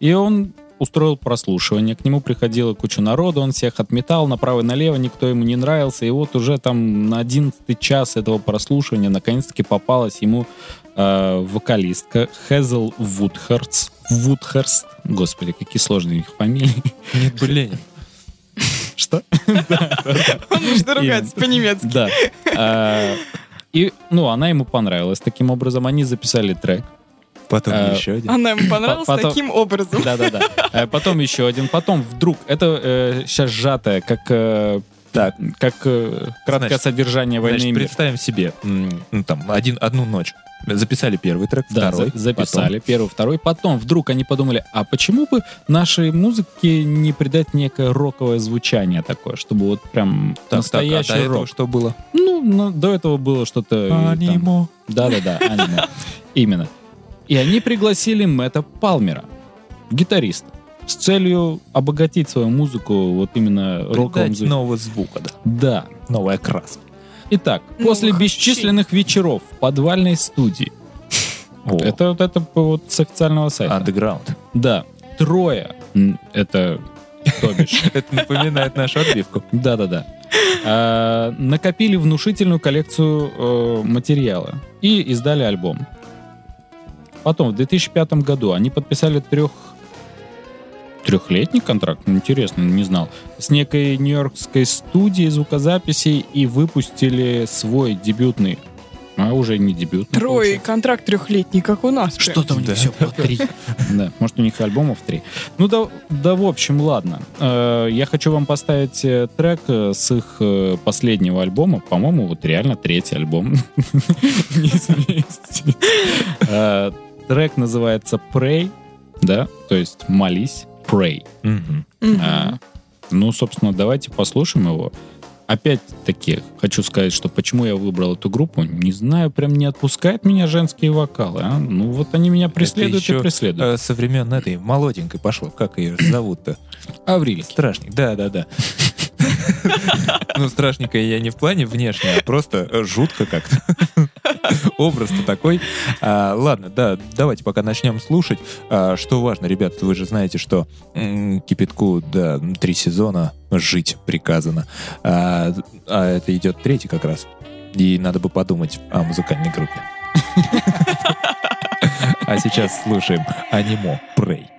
И он устроил прослушивание, к нему приходила куча народу, он всех отметал направо и налево, никто ему не нравился, и вот уже там на 11 час этого прослушивания наконец-таки попалась ему э, вокалистка Хезл Вудхерст. Вудхерст. Господи, какие сложные у них фамилии. Блин. Что? Он может ругаться по-немецки. Да. А, И, ну, она ему понравилась. Таким образом, они записали трек. Потом Э, еще один. Она ему понравилась Потом- таким образом. Да-да-да. А Потом еще один. Потом вдруг, это сейчас сжатое, как, э, Так, как э, краткое Значит, содержание «Войны Значит, мира». представим себе, ну, там, один, одну ночь. Записали первый трек, Да, второй. за- записали первый, второй. Потом вдруг они подумали, а почему бы нашей музыке не придать некое роковое звучание такое, чтобы вот прям потом. Так, настоящий так, а до этого рок. что было? Ну, ну, до этого было что-то... Аниме. Да-да-да, аниме. Именно. И они пригласили Мэтта Палмера, гитариста, с целью обогатить свою музыку вот именно роковым звуком. нового звука, да. Да. Новый окрас. Итак, Новых после бесчисленных вечеров в подвальной студии, О, это, вот это вот с официального сайта, Underground. да, трое, это, то бишь, Это напоминает нашу отбивку. Да-да-да. А, накопили внушительную коллекцию э, материала и издали альбом. Потом, в 2005 году они подписали трех трехлетний контракт, Ну, интересно, не знал, с некой нью-йоркской студией звукозаписей и выпустили свой дебютный, а уже не дебютный. Трое, контракт трехлетний, как у нас. Что-то у них все по три. Да, может, у них альбомов три. Ну да, да в общем, ладно. Э, Я хочу вам поставить э, трек э, с их последнего альбома. По-моему, вот реально третий альбом. Не Трек называется Pray, да, то есть молись, Pray. Мгм. Мгм. А, Ну, собственно, давайте послушаем его. Опять-таки, хочу сказать, что почему я выбрал эту группу, не знаю, прям не отпускают меня женские вокалы. а. Ну, вот они меня преследуют и еще, преследуют. Э, Со времен этой молоденькой пошло. Как ее зовут-то? Авриль. Страшник. Да, да, да. Ну, страшненькая я не в плане внешне, а просто э, жутко как-то. Образ-то такой. А, ладно, да, давайте пока начнем слушать. А, что важно, ребят, вы же знаете, что м, кипятку, да, три сезона жить приказано. А, а это идет третий как раз. И надо бы подумать о музыкальной группе. А сейчас слушаем аниме Prey.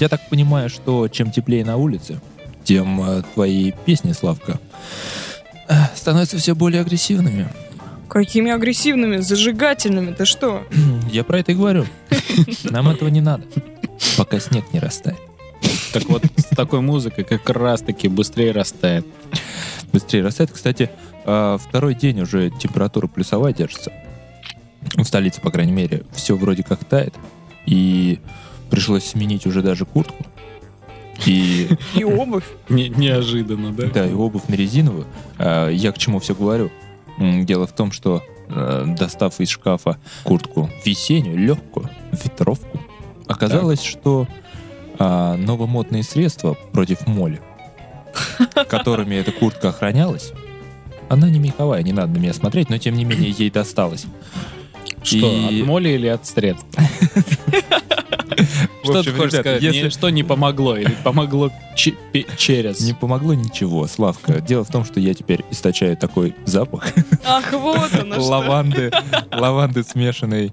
Я так понимаю, что чем теплее на улице, тем э, твои песни, Славка, э, становятся все более агрессивными. Какими агрессивными, зажигательными, ты что? Я про это и говорю. Нам этого не надо, пока снег не растает. Так вот, с такой музыкой как раз-таки быстрее растает. Быстрее растает. Кстати, э, второй день уже температура плюсовая держится. В столице, по крайней мере, все вроде как тает. И пришлось сменить уже даже куртку. И И обувь. Не- неожиданно, да? Да, и обувь на резиновую. А, Я к чему все говорю? Дело в том, что э, достав из шкафа куртку весеннюю, легкую, ветровку, оказалось, что а, новомодные средства против моли, которыми эта куртка охранялась, она не меховая, не надо на меня смотреть, но тем не менее ей досталось. Что, И- от моли или от средств? Что ты хочешь ребята, сказать? если- Что не помогло? Или помогло через? Не помогло ничего, Славка. Дело в том, что я теперь источаю такой запах Ах, вот оно лаванды, лаванды смешанной,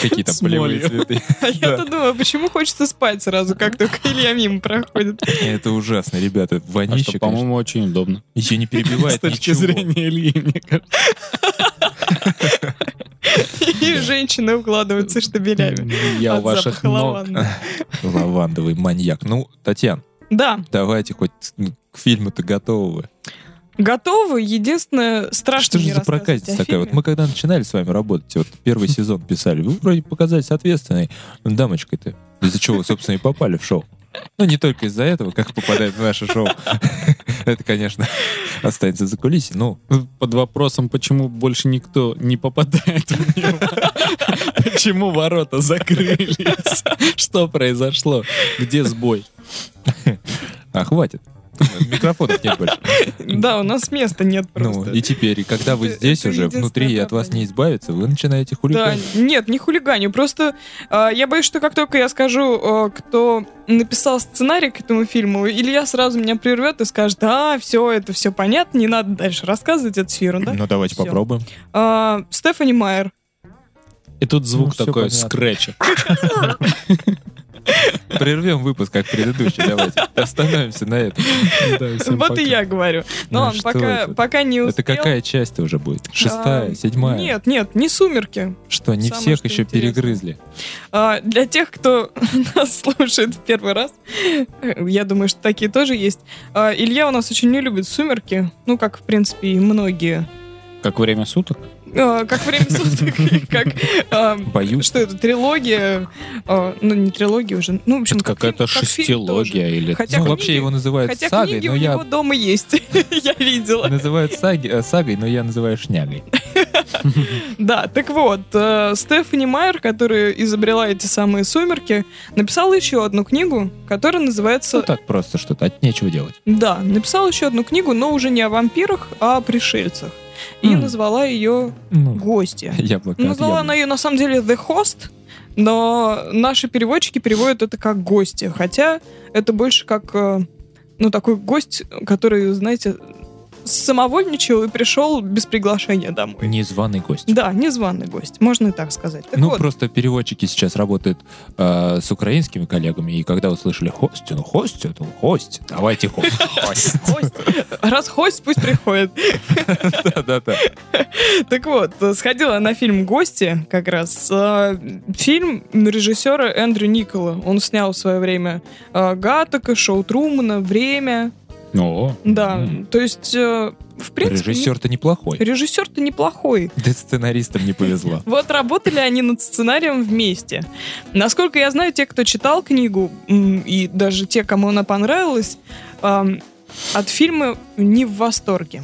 какие там С полевые цветы. А я-то думаю, почему хочется спать сразу, как только Илья мимо проходит. Это ужасно, ребята. А конечно, по-моему, очень удобно. еще не С перебивает точки ничего. зрения Ильи, мне кажется. И женщины укладываются штабелями. Я у ваших ног. Лавандовый маньяк. Ну, Татьян, Да, давайте хоть к фильму-то готовы вы. готовы. Единственное, страшно Что же за проказница такая? Вот мы когда начинали с вами работать, вот первый сезон писали, вы вроде показались ответственной дамочкой-то, из-за чего, собственно, и попали в шоу. Ну, не только из-за этого, как попадает в наше шоу. Это, конечно, останется за кулисами. Ну, Под вопросом, почему больше никто не попадает в него. Почему ворота закрылись? Что произошло? Где сбой? а хватит. Микрофонов нет больше. Да, у нас места нет Ну, просто. и теперь, когда вы здесь уже внутри, и от вас не избавиться, вы начинаете Да, хулиганить. нет, не хулиганю. Просто а, я боюсь, что как только я скажу, а, кто написал сценарий к этому фильму, Илья сразу меня прервет и скажет, а, все, это все понятно, не надо дальше рассказывать, это все ерунда. Ну, давайте попробуем. А, Стефани Майер. И тут звук Ну, такой понятно. Прервем выпуск, как предыдущий, давайте. Остановимся на этом. Да, Вот пока. и я говорю. Ну Ну, ладно, что пока, это? пока не успел. Это какая часть уже будет? Шестая, А, седьмая? Нет, нет, не «Сумерки». Что, не самое, всех что еще интересно. перегрызли? А, для тех, кто нас слушает в первый раз, э, я думаю, что такие тоже есть. А, Илья у нас очень не любит «Сумерки», ну, как, в принципе, и многие. Как время суток? А, как время суток, как... а, Боюсь. Что это, трилогия? А, Ну, не трилогия уже. Ну, в общем, Это как какая-то фильм- как шестилогия или... Хотя Ну, книги- вообще его называют Хотя сагой, книги но у я... него дома есть. Я видела. Называют саги- э, сагой, но я называю шнягой. Да, так вот, э, Стефани Майер, которая изобрела эти самые «Сумерки», написала еще одну книгу, которая называется... Ну так просто что-то, от нечего делать. Да, написала еще одну книгу, но уже не о вампирах, а о пришельцах. И М. назвала ее Ну, «Гости». яблоко Назвала она яблони. ее на самом деле The Host, но наши переводчики переводят это как гости, хотя это больше как э, ну такой гость, который, знаете, самовольничал и пришел без приглашения домой. Незваный гость. Да, незваный гость, можно и так сказать. Так ну, вот, просто переводчики сейчас работают э, с украинскими коллегами, и когда услышали хости, ну хости, ну хости, давайте хость. гость. раз хость, пусть приходит. Да-да-да. Так вот, сходила на фильм «Гости» как раз. Э, Фильм режиссера Эндрю Никола. Он снял в свое время э, Гаттека, Шоу Трумана, «Время». О, Да, М. то есть, э, в принципе... Режиссер-то неплохой. не- Режиссер-то неплохой. Да сценаристам не повезло. Вот работали они над сценарием вместе. Насколько я знаю, те, кто читал книгу, и даже те, кому она понравилась, от фильма не в восторге.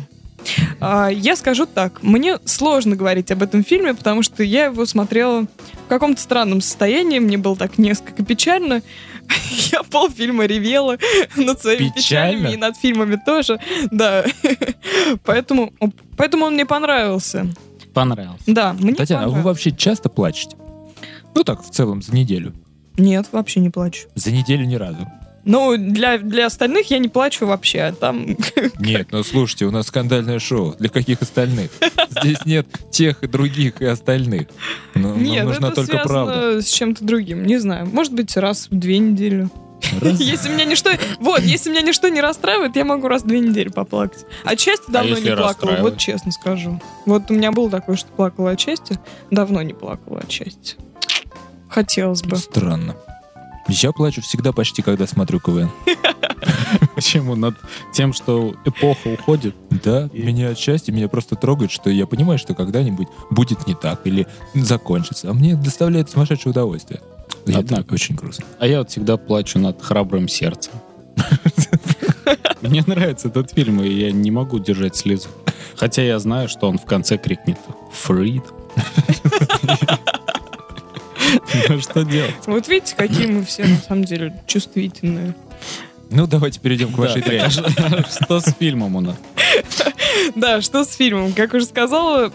А, Я скажу так, мне сложно говорить об этом фильме, потому что я его смотрела в каком-то странном состоянии, мне было так несколько печально. Я полфильма ревела над своими Печально? печалями и над фильмами тоже, да. Поэтому, поэтому он мне понравился. понравился. Да, мне Татьяна, а вы понравился. вообще часто плачете? Ну так, в целом, за неделю. Нет, вообще не плачу. За неделю ни разу. Ну, для, для остальных я не плачу вообще, а там... Нет, ну слушайте, у нас скандальное шоу. Для каких остальных? Здесь нет тех и других и остальных. Ну, нам Нет, нужна это только правда. с чем-то другим, не знаю. Может быть, раз в две недели. Раз. Если меня ничто... Вот, если меня ничто не расстраивает, я могу раз в две недели поплакать. От счастья давно если не плакала, вот честно скажу. Вот у меня было такое, что плакала от счастья. Давно не плакала от счастья. Хотелось бы. Странно. Я плачу всегда почти, когда смотрю КВН. Почему? Над тем, что эпоха уходит? Да, меня отчасти меня просто трогает, что я понимаю, что когда-нибудь будет не так или закончится. А мне доставляет сумасшедшее удовольствие. И это Однако. очень грустно. А я вот всегда плачу над храбрым сердцем. Мне нравится этот фильм, и я не могу держать слезу. Хотя я знаю, что он в конце крикнет «Фрид». Ну что делать? Вот видите, какие мы все на самом деле чувствительные. Ну, давайте перейдем к вашей а Что с фильмом у нас? Да, что с фильмом? Как уже сказала,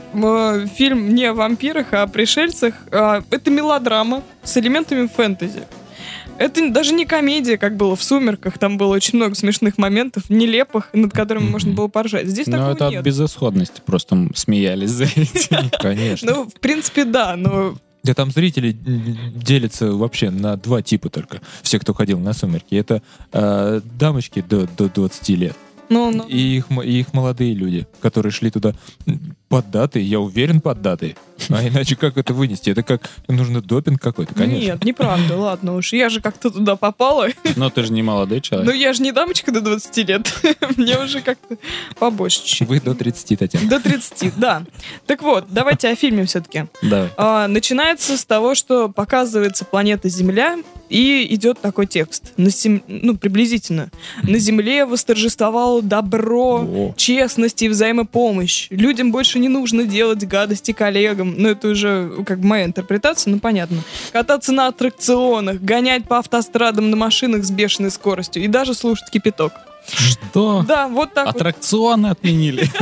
фильм не о вампирах, а о пришельцах. А, Это мелодрама с элементами фэнтези. Это даже не комедия, как было в «Сумерках». Там было очень много смешных моментов, нелепых, над которыми Мгм. можно было поржать. Здесь Ну, такого это от нет. безысходности. Просто смеялись за этим. Конечно. Ну, в принципе, да, но... Да там зрители делятся вообще на два типа только. Все, кто ходил на «Сумерки». Это э, дамочки до, до 20 лет. Ну, ну, И их, и их молодые люди, которые шли туда м, поддатые, я уверен, поддатые. А иначе как это вынести? Это как нужно допинг какой-то, конечно. Нет, неправда, ладно уж. Я же как-то туда попала. Но ты же не молодой человек. я же не дамочка до 20 лет. Мне уже как-то побольше чуть-чуть. Вы до 30, Татьяна. До 30, да. Так вот, давайте о фильме все-таки. Да. А, начинается с того, что показывается планета Земля, и идет такой текст. На сем- Ну, приблизительно. На Земле восторжествовало добро, О. честность и взаимопомощь. Людям больше не нужно делать гадости коллегам. Ну, это уже как бы моя интерпретация, ну, понятно. Кататься на аттракционах, гонять по автострадам на машинах с бешеной скоростью и даже слушать кипяток. Что? Да, вот так вот. Аттракционы отменили.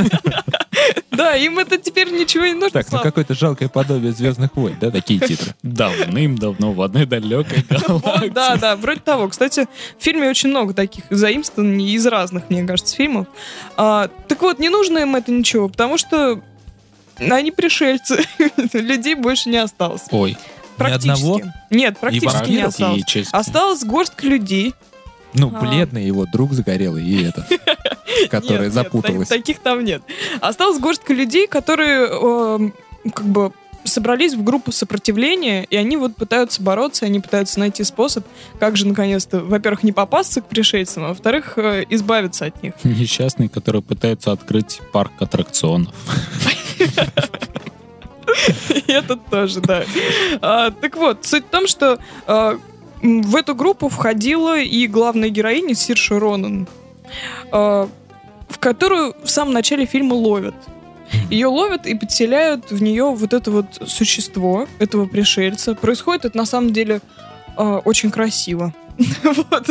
Да, им это теперь ничего не нужно. Так, ну какое-то жалкое подобие Звездных войн, да, такие титры. Давным-давно в одной далекой Вот, галактике. да, да, вроде того. Кстати, в фильме очень много таких заимствований из разных, мне кажется, фильмов. А, так вот, не нужно им это ничего, потому что они пришельцы. Людей больше не осталось. Ой, Практически. одного? Нет, практически не осталось. Осталась горстка людей. Ну, А. бледный его друг загорелый и этот, который запуталась. та- таких там нет. Осталась горстка людей, которые эм, как бы собрались в группу сопротивления, и они вот пытаются бороться, они пытаются найти способ, как же наконец-то, во-первых, не попасться к пришельцам, а во-вторых, э, избавиться от них. Несчастные, которые пытаются открыть парк аттракционов. Это тоже, да. А, так вот, суть в том, что а, в эту группу входила и главная героиня Сирша Ронан, а, в которую в самом начале фильма ловят. Ее ловят и подселяют в нее вот это вот существо, этого пришельца. Происходит это на самом деле а, очень красиво. Вот,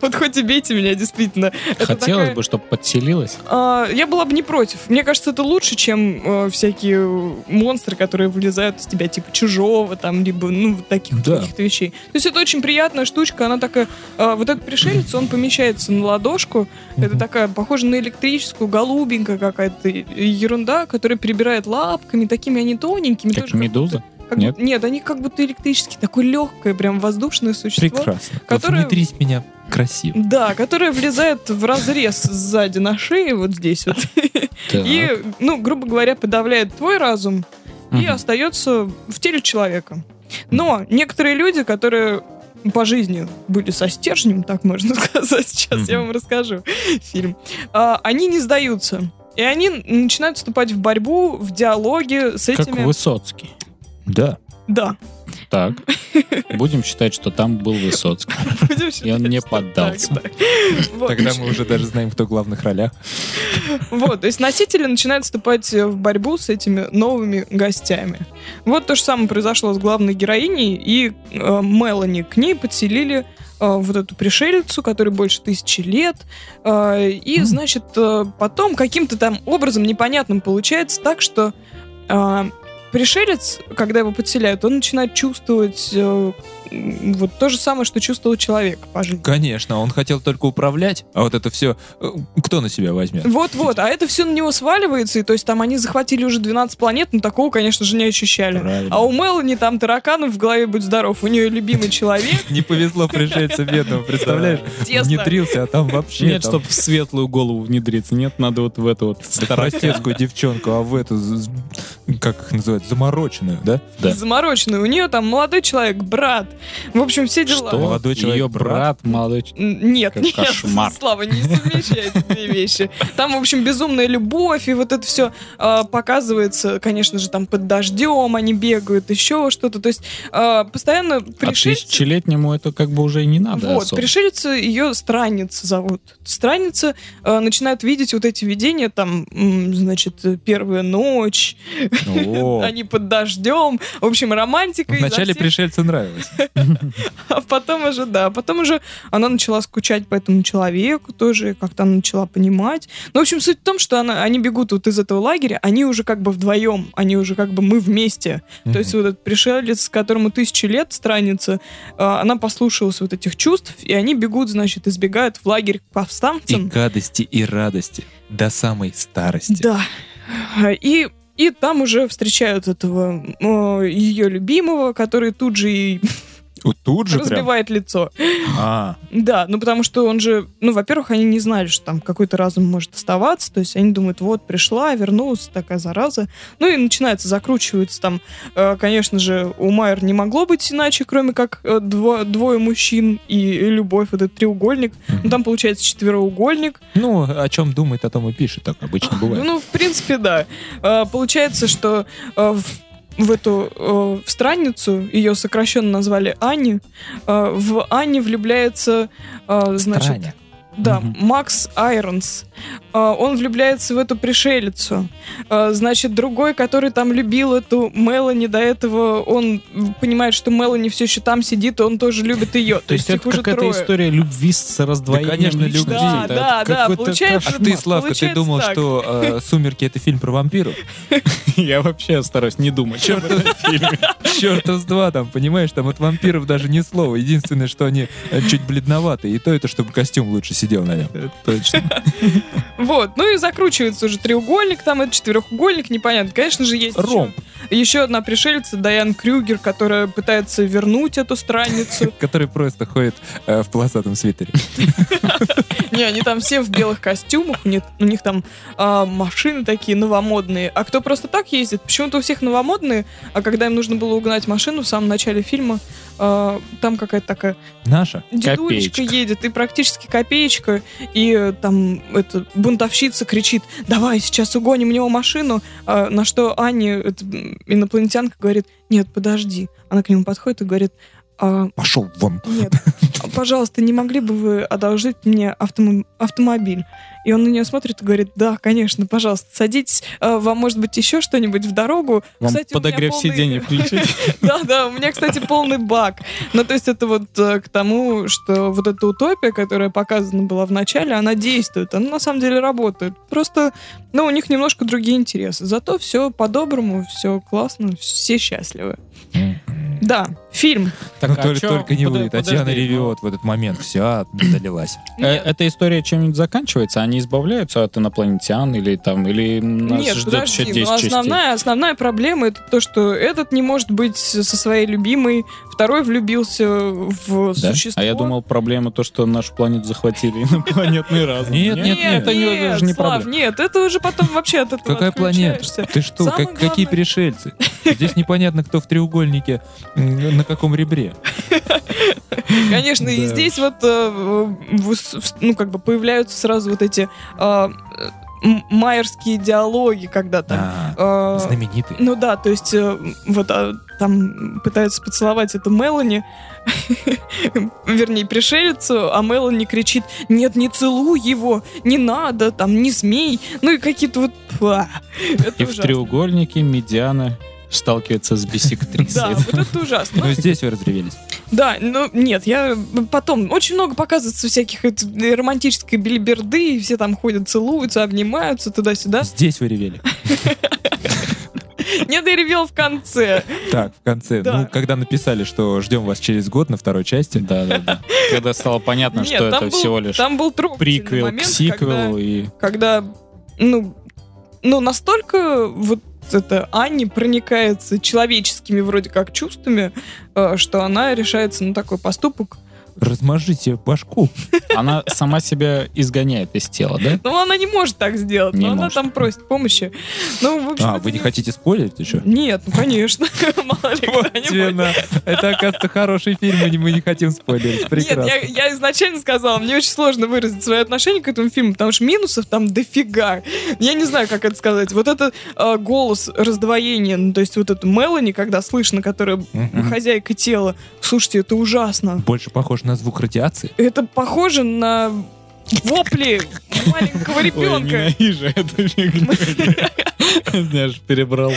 вот хоть и бейте меня, действительно. Хотелось такая- бы, чтобы подселилась. а, я была бы не против. Мне кажется, это лучше, чем э, всякие монстры, которые вылезают из тебя, типа чужого, там, либо, ну, вот таких Да. каких-то вещей. То есть это очень приятная штучка, она такая... э, вот этот пришелец, он помещается на ладошку, это такая, похожа на электрическую, голубенькая какая-то ерунда, которая перебирает лапками, такими они тоненькими. Как медуза? Как Нет? будто- нет, они как будто электрические, такое легкое, прям воздушное существо. Прекрасно. Которая- Внедрись меня красиво. Да, которая влезает в разрез сзади на шее, вот здесь вот. И, ну, грубо говоря, подавляет твой разум и остается в теле человека. Но некоторые люди, которые по жизни были со стержнем, так можно сказать, сейчас я вам расскажу фильм, а, они не сдаются. И они начинают вступать в борьбу, в диалоги с Как этими... Высоцкий. Да. Да. Так. Будем считать, что там был Высоцкий. Будем И он не считать, поддался. так, да. Вот. Тогда мы уже даже знаем, кто в главных ролях. Вот, то есть носители начинают вступать в борьбу с этими новыми гостями. Вот то же самое произошло с главной героиней, и э, Мелани к ней подселили э, вот эту пришельцу, которой больше тысячи лет. э, и, значит, потом каким-то там образом непонятным получается так, что пришелец, когда его подселяют, он начинает чувствовать э, вот то же самое, что чувствовал человек по жизни. Конечно, он хотел только управлять, а вот это все кто на себя возьмет? Вот-вот, а это все на него сваливается, и то есть там они захватили уже 12 планет, но такого, конечно же, не ощущали. Правильно. А у Мелани там тараканов в голове, будь здоров, у нее любимый человек. Не повезло пришельцу бедному, представляешь? Внедрился, а там вообще... Нет, чтобы в светлую голову внедриться. Нет, надо вот в эту вот да простецкую девчонку, а в эту, как их называют, замороченную, да? Да. Замороченный. У нее там молодой человек, брат. В общем, все дела. Что? Молодой человек, Ее брат? брат, молодой ч- Н- Нет, Как нет, кошмар. Слава, не совмещай эти две вещи. Там, в общем, безумная любовь, и вот это все показывается, конечно же, там под дождем они бегают, еще что-то. То есть э, постоянно А пришельцы... тысячелетнему это как бы уже и не надо Вот, особо. пришельцы ее странница зовут. Странница э, начинает видеть вот эти видения, там, значит, первая ночь, О, они под дождем, в общем, романтика. Вначале всех. пришельцу нравилось. А потом уже, да, потом уже она начала скучать по этому человеку тоже, и как-то она начала понимать. Ну, в общем, суть в том, что она, они бегут вот из этого лагеря, они уже как бы вдвоем, они уже как бы мы вместе. То есть вот этот пришелец, которому тысячи лет странница, э, она послушалась вот этих чувств, и они бегут, значит, избегают в лагерь к И повстанцам. гадости, и радости до самой старости. Да. И, и там уже встречают этого ее любимого, который тут же и Вот тут же прям. разбивает лицо. А, Да, ну потому что он же, ну, во-первых, они не знали, что там какой-то разум может оставаться, то есть они думают, вот, пришла, вернулась, такая зараза. Ну и начинается, закручивается там, э, конечно же, у Майер не могло быть иначе, кроме как э, дво- двое мужчин и любовь, вот этот треугольник. Ну там получается четвероугольник. ну, о чем думает, о том и пишет, так обычно бывает. Ну, в принципе, да. Э, Получается, что в в эту э, в странницу, ее сокращенно назвали Ани, э, в Ани влюбляется, э, значит, Страня. да, Мгм. Макс Айронс. Э, он влюбляется в эту пришелицу. Э, значит, другой, который там любил эту Мелани до этого, он понимает, что Мелани все еще там сидит, и он тоже любит ее. То есть это их уже какая-то трое. история любви с раздвоением конечно, личности. любви. Да, Это да, да, получается, А кошмар. ты, Славка, ты Получается думал, так. что э, «Сумерки» — это фильм про вампиров? Я вообще стараюсь не думать фильме. Чертов с два там, понимаешь, там от вампиров даже ни слова. Единственное, что они э, чуть бледноваты. И то это, чтобы костюм лучше сидел на нем. Точно. Вот, ну и закручивается уже треугольник, там это четырехугольник, непонятно. Конечно же, есть еще- Ромб. Еще одна пришельца, Дайан Крюгер, которая пытается вернуть эту странницу. Который просто ходит э, в полосатом свитере. Не, они там все в белых костюмах, у них, у них там а, машины такие новомодные. А кто просто так ездит? Почему-то у всех новомодные, а когда им нужно было угнать машину в самом начале фильма, а, там какая-то такая Наша. дедулечка Копеечка. едет, и практически копеечка, и э, там эта бунтовщица кричит, давай, сейчас угоним у него машину, А, на что Аня, эта, инопланетянка, говорит, нет, подожди. Она к нему подходит и говорит, «А, Пошел вон. нет, пожалуйста, не могли бы вы одолжить мне автомо- автомобиль? И он на нее смотрит и говорит, да, конечно, пожалуйста, садитесь, А, вам может быть еще что-нибудь в дорогу. Вам Кстати, подогрев полный- сиденья включить. да, да, у меня, кстати, полный бак. Ну, то есть это вот э, к тому, что вот эта утопия, которая показана была в начале, она действует, она на самом деле работает. Просто, ну, у них немножко другие интересы. Зато все по-доброму, все классно, все счастливы. Да, фильм. Так, Ну, а только, только не вы. Татьяна ревет в этот момент. Вся залилась. Э. Эта история чем-нибудь заканчивается? Они избавляются от инопланетян или там, или нас Нет, ждет подожди, еще 10 ну, частей? основная, основная проблема это то, что этот не может быть со своей любимой, второй влюбился в Да? существо. А я думал, проблема то, что нашу планету захватили инопланетный разум. Нет, нет, нет. Это нет, даже не проблема. нет, это уже потом вообще от этого Какая планета? Ты что? Какие пришельцы? Здесь непонятно, кто в треугольнике, на каком ребре. Конечно, и здесь вот, э, ну, как бы появляются сразу вот эти м- майерские диалоги, когда там... А, а, Знаменитый. Ну да, то есть э, вот а, там пытаются поцеловать эту Мелани, вернее, пришельцу, а Мелани кричит, нет, не целуй его, не надо, там, не смей. Ну и какие-то вот... И в треугольнике медиана сталкивается с Да, бисектрисой. вот это ужасно. Ну, здесь вы разревелись. Да, ну нет, я потом очень много показывается всяких романтической билиберды, и все там ходят, целуются, обнимаются туда-сюда. Здесь вы ревели. Нет, я ревел в конце. Так, в конце. Да. Ну, когда написали, что ждем вас через год на второй части. Да, да, да. Когда стало понятно, Нет, что это был- всего лишь Там был приквел к момент, сиквелу и когда, когда, ну, ну, настолько вот это Анни проникается человеческими вроде как чувствами, э, что она решается на такой поступок. Размажите башку. она сама себя изгоняет из тела, да? Но она не может так сделать, Не но она может. там просит помощи. Ну, в общем, А, это вы не хотите спойлерить еще? Нет, ну конечно. Мало ли Вот. Это, оказывается, хороший фильм, и мы не хотим спойлерить. Нет, Прекрасно. я, я изначально сказала, мне очень сложно выразить свое отношение к этому фильму, потому что минусов там дофига. Я не знаю, как это сказать. Вот этот э, голос раздвоения, ну, то есть вот эту Мелани, когда слышно, которая хозяйка тела, слушайте, это ужасно. Больше похож на звук радиации. Это похоже на вопли маленького Ой, ребенка. ненавижу эту фигню. Меня аж перебрало.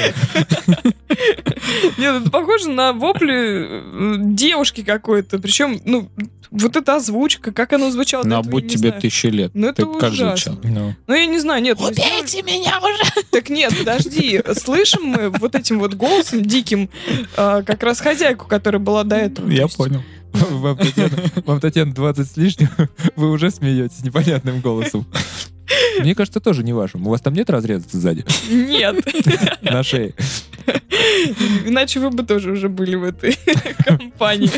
Нет, это похоже на вопли э, девушки какой-то. Причем, ну, вот эта озвучка, как она звучала. до Ну, а будь тебе знаю. тысячу лет. Ну, это как ужасно. звучал? Ну. Ну, я не знаю, нет. Убейте меня уже! Так нет, подожди. Слышим мы вот этим вот голосом диким а, как раз хозяйку, которая была до этого. То Я понял. Вам, Татьяна, вам, Татьяна, 20 с лишним, вы уже смеетесь непонятным голосом. Мне кажется, тоже не вашим. У вас там нет разреза сзади? Нет. На шее. Иначе вы бы тоже уже были в этой компании.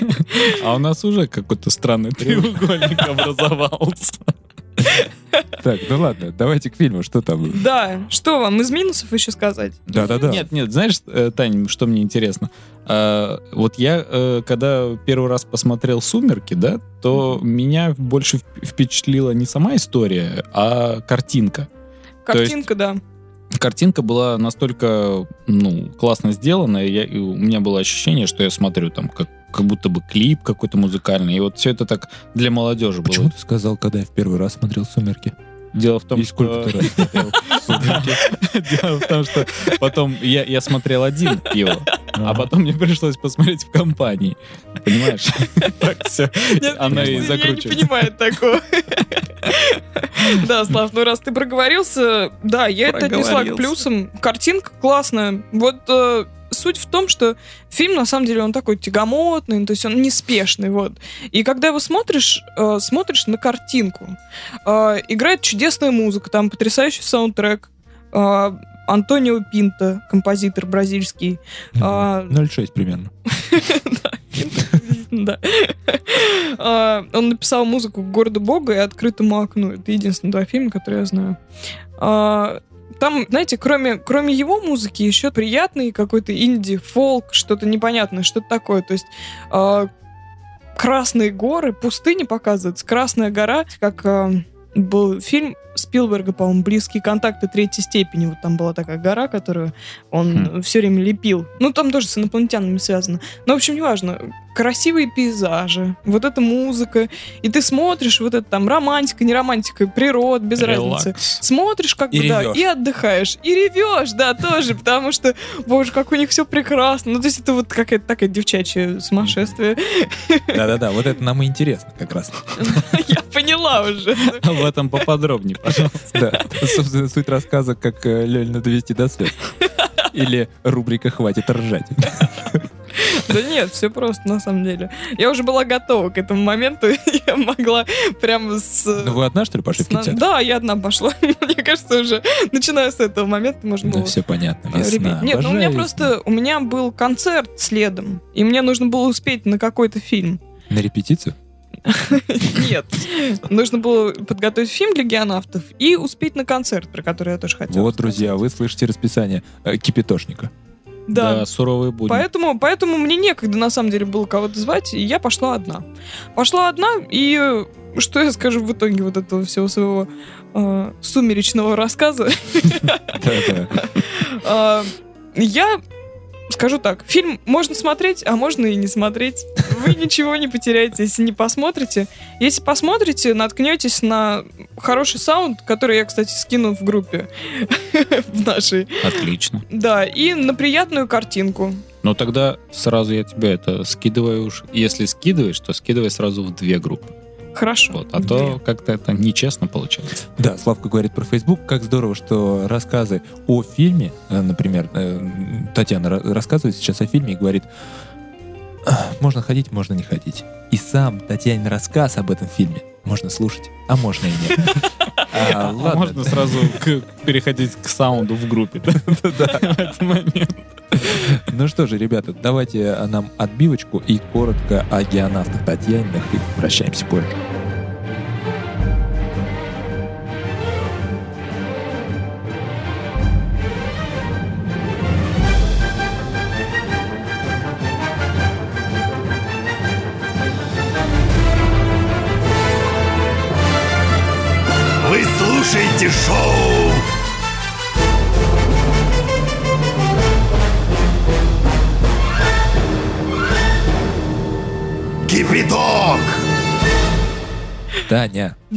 А у нас уже какой-то странный треугольник образовался. Так, ну ладно, давайте к фильму. Что там? Да, что вам из минусов еще сказать? Да-да-да. Нет, нет, знаешь, э, Тань, что мне интересно? А, Вот я, э, когда первый раз посмотрел «Сумерки», да, то меня больше вп- впечатлила не сама история, а картинка. Картинка, да. Картинка была настолько, ну, классно сделана, я- и у меня было ощущение, что я смотрю там как, как будто бы клип какой-то музыкальный, и вот все это так для молодежи Почему было. ты сказал, когда я в первый раз смотрел «Сумерки»? Дело в том, И сколько что... раз смотрел «Сумерки»? Дело в том, что потом я, я смотрел один его, а потом мне пришлось посмотреть в компании. Понимаешь? Так все. Нет, Она и я не закручивается. понимаю такого. Да, Слав, ну раз ты проговорился, да, я это отнесла к плюсам. Картинка классная. Вот э, суть в том, что фильм, на самом деле, он такой тягомотный, то есть он неспешный, вот. И когда его смотришь, э, смотришь на картинку, э, играет чудесная музыка, там потрясающий саундтрек, э, Антонио Пинто, композитор бразильский. А, 0,6 примерно. Да. А, Он написал музыку к городу Бога и открытому окну. Это единственные два фильма, которые я знаю. Там, знаете, кроме, кроме его музыки, еще приятный какой-то инди, фолк, что-то непонятное, что-то такое. То есть а, Красные горы, пустыни показываются. Красная гора, как а, был фильм Спилберга, по-моему, «Близкие контакты третьей степени». Вот там была такая гора, которую он все время лепил. Ну, там тоже с инопланетянами связано. Но, в общем, неважно. Красивые пейзажи, вот эта музыка. И ты смотришь, вот это там романтика, не романтика, природа, без разницы. Релакс. Смотришь, как И бы, да, ревешь. и отдыхаешь. И ревешь, да, тоже, потому что, боже, как у них все прекрасно. Ну, то есть это вот какая-то такая девчачье сумасшествие. Да-да-да, вот это нам и интересно как раз. Я поняла уже. Об этом поподробнее, пожалуйста. Да, собственно, суть рассказа, как э, Лёльна довести до слез. Или рубрика «Хватит ржать». Да нет, все просто, на самом деле. Я уже была готова к этому моменту. Я могла прямо с... Ну вы одна, что ли, пошли в кинотеатр? Да, я одна пошла. Мне кажется, уже начиная с этого момента можно Да, было... все понятно, а, весна. ребят, Нет, ну у меня просто... У меня был концерт следом, и мне нужно было успеть на какой-то фильм. На репетицию? Нет. Нужно было подготовить фильм для геонавтов и успеть на концерт, про который я тоже хотела Вот, друзья, вы слышите расписание э, кипятошника. Да. Да, суровые будни. Поэтому, поэтому мне некогда на самом деле было кого-то звать, и я пошла одна. Пошла одна, и что я скажу в итоге вот этого всего своего э, сумеречного рассказа? А, Я скажу так, фильм можно смотреть, а можно и не смотреть. Вы ничего не потеряете, если не посмотрите. Если посмотрите, наткнетесь на хороший саунд, который я, кстати, скинул в группе в нашей. Отлично. Да, и на приятную картинку. Но тогда сразу я тебя это скидываю уж. Если скидываешь, то скидывай сразу в две группы. Хорошо. Вот, а то как-то это нечестно получается. Да, Славка говорит про Facebook. Как здорово, что рассказы о фильме, э, например, э, Татьяна ра- рассказывает сейчас о фильме и говорит, «А, можно ходить, можно не ходить. И сам Татьянин рассказ об этом фильме можно слушать, а можно и нет. А, А можно сразу к- переходить к саунду в группе. да? В этот момент. Ну что же, ребята, давайте нам отбивочку и коротко о геонавтах Татьяниных и прощаемся позже.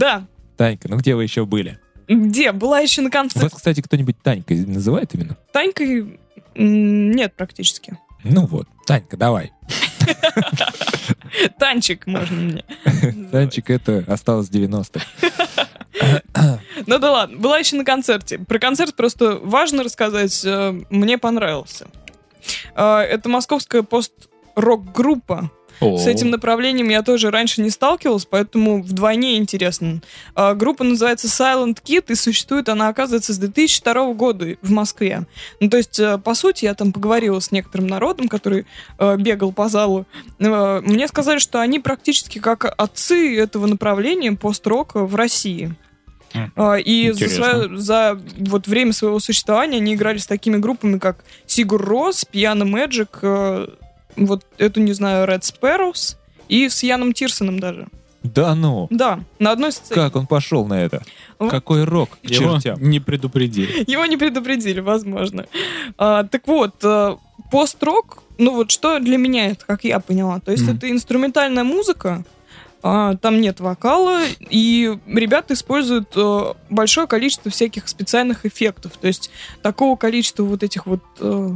Да. Танька, ну где вы еще были? Где? Была еще на Вас, концерте. кстати, кто-нибудь Танькой называет именно? Танькой нет практически. Ну вот, Танька, давай. Танчик можно мне. Танчик это осталось 90 Ну да ладно, была еще на концерте. Про концерт просто важно рассказать. э, Мне понравился. Э, Это московская пост-рок-группа. С этим направлением я тоже раньше не сталкивалась, поэтому вдвойне интересно. А, Группа называется Silent Kid, и существует она, оказывается, с 2002 года в Москве. Ну, то есть, э, по сути, я там поговорила с некоторым народом, который э, бегал по залу. Э, Мне сказали, что они практически как отцы этого направления пост-рока в России. А, И за, свое- за вот время своего существования они играли с такими группами, как Сигур Рос, Пьяно Мэджик, вот эту, не знаю, Red Sparrows, и с Яном Тирсоном даже. Да ну, Да, на одной сцене. как он пошел на это? Вот. Какой рок к Его чертям. не предупредили. Его не предупредили, возможно. А, так вот, э, пост-рок, ну вот что для меня это, как я поняла, то есть Мгм. это инструментальная музыка, а, там нет вокала, и ребята используют э, большое количество всяких специальных эффектов, то есть такого количества вот этих вот э,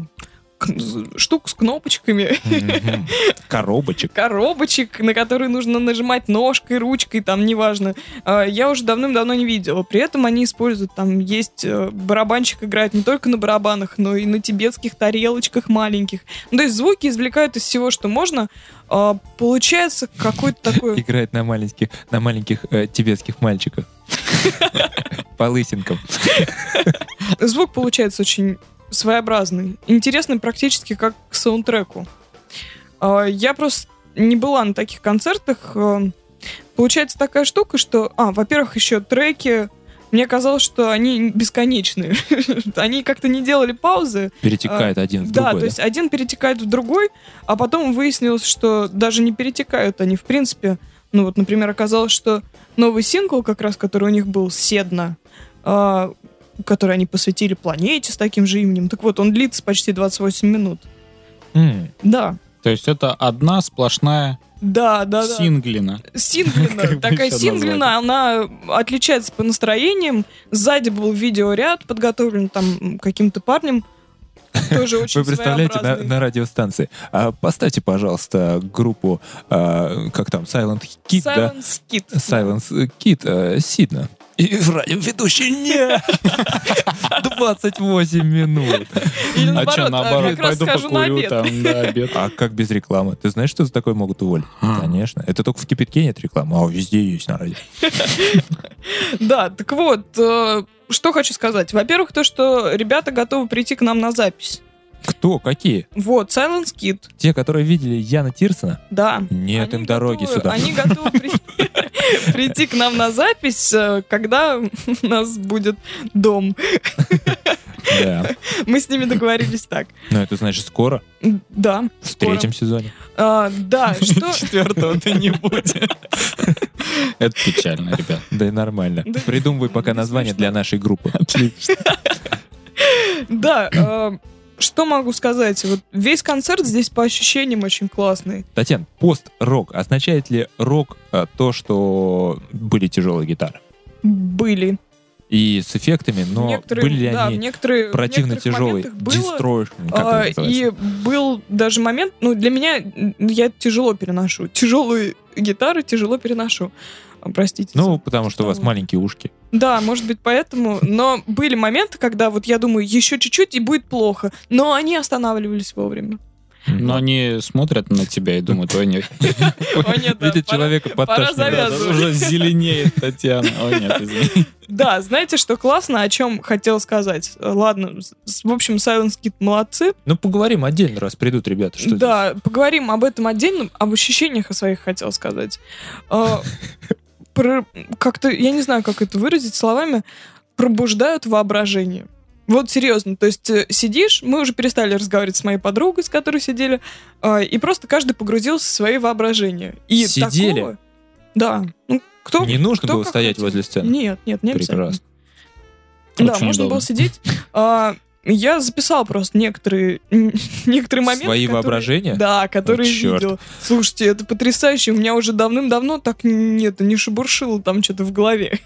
штук с кнопочками. Коробочек. коробочек, на которые нужно нажимать ножкой, ручкой, там, неважно. А, Я уже давным-давно не видела. При этом они используют, там, есть э, барабанщик играет не только на барабанах, но и на тибетских тарелочках маленьких. Ну, то есть звуки извлекают из всего, что можно. А, Получается какой-то такой... Играет на маленьких, на маленьких э, тибетских мальчиках. По лысинкам. Звук получается очень своеобразный. Интересный практически как к саундтреку. А, Я просто не была на таких концертах. А, Получается такая штука, что... А, во-первых, еще треки... Мне казалось, что они бесконечные. Они как-то не делали паузы. Перетекает А, один в да, другой. то есть один перетекает в другой, а потом выяснилось, что даже не перетекают они. В принципе, ну вот, например, оказалось, что новый сингл, как раз, который у них был, «Седна», который они посвятили планете с таким же именем, так вот, он длится почти 28 минут. М, Да, То есть это одна сплошная да, да, да. синглина. Синглина. Такая синглина, она отличается по настроениям. Сзади был видеоряд подготовлен там каким-то парнем. Тоже очень Вы представляете на, на радиостанции. А, поставьте, пожалуйста, группу, а, как там, Silent Kid, да? Silence Kid. Silence Kid, э, Сидна. И радиоведущий, нет! 28 минут. Или А что, наоборот, раз пойду на покурю обед. там, да, обед. А как без рекламы? Ты знаешь, что за такое могут уволить? Конечно. Это только в кипятке нет рекламы, а везде есть на радио. Да, так вот, э, что хочу сказать. Во-первых, то, что ребята готовы прийти к нам на запись. Кто? Какие? Вот, Silence Kid, Те, которые видели Яна Тирсона? да. Нет Они им дороги готовы- сюда. Они готовы при- прийти к нам на запись, э, когда у нас будет дом. Да. Мы с ними договорились так. Но это значит скоро, Да, в скоро. третьем сезоне. А, Да, что... Четвертого-то не будет. Это печально, ребят. Да и нормально. Придумывай пока название для нашей группы. Отлично. Да, э, что могу сказать? Вот весь концерт здесь по ощущениям очень классный. Татьяна, пост-рок. Означает ли рок а, то, что были тяжелые гитары? Были. И с эффектами, но Некоторые- были ли да, они некоторые, противно тяжелые? как А, и был даже момент, ну, для меня, я тяжело переношу. Тяжелые гитары тяжело переношу. А, Простите. Ну, за- потому что у вас маленькие ушки. Да, может быть, поэтому. Но были моменты, когда вот я думаю, еще чуть-чуть и будет плохо. Но они останавливались вовремя. Но они смотрят на тебя и думают, ой, нет, О, нет, да, Видит пора- человека подташнивает. уже зеленеет Татьяна. Ой, нет, извини. Да, знаете, что классно, о чем хотел сказать? Ладно, в общем, Silence Kid молодцы. Ну, поговорим отдельно, раз придут ребята. Что да, поговорим об этом отдельно, об ощущениях о своих хотел сказать. Про- Как-то, я не знаю, как это выразить словами, пробуждают воображение. Вот серьезно, то есть э, сидишь, мы уже перестали разговаривать с моей подругой, с которой сидели, а, и просто каждый погрузился в свои воображения. И Сидели? такого- Да. Ну, кто? Не нужно кто было стоять хотел. возле сцены. Нет, нет, не обязательно. Прекрасно. Да, Очень можно удобно. было сидеть. А, Я записал просто некоторые, некоторые моменты. Свои которые- воображения? Да, которые О, видел. Слушайте, это потрясающе. У меня уже давным-давно так нет, не шебуршило там что-то в голове.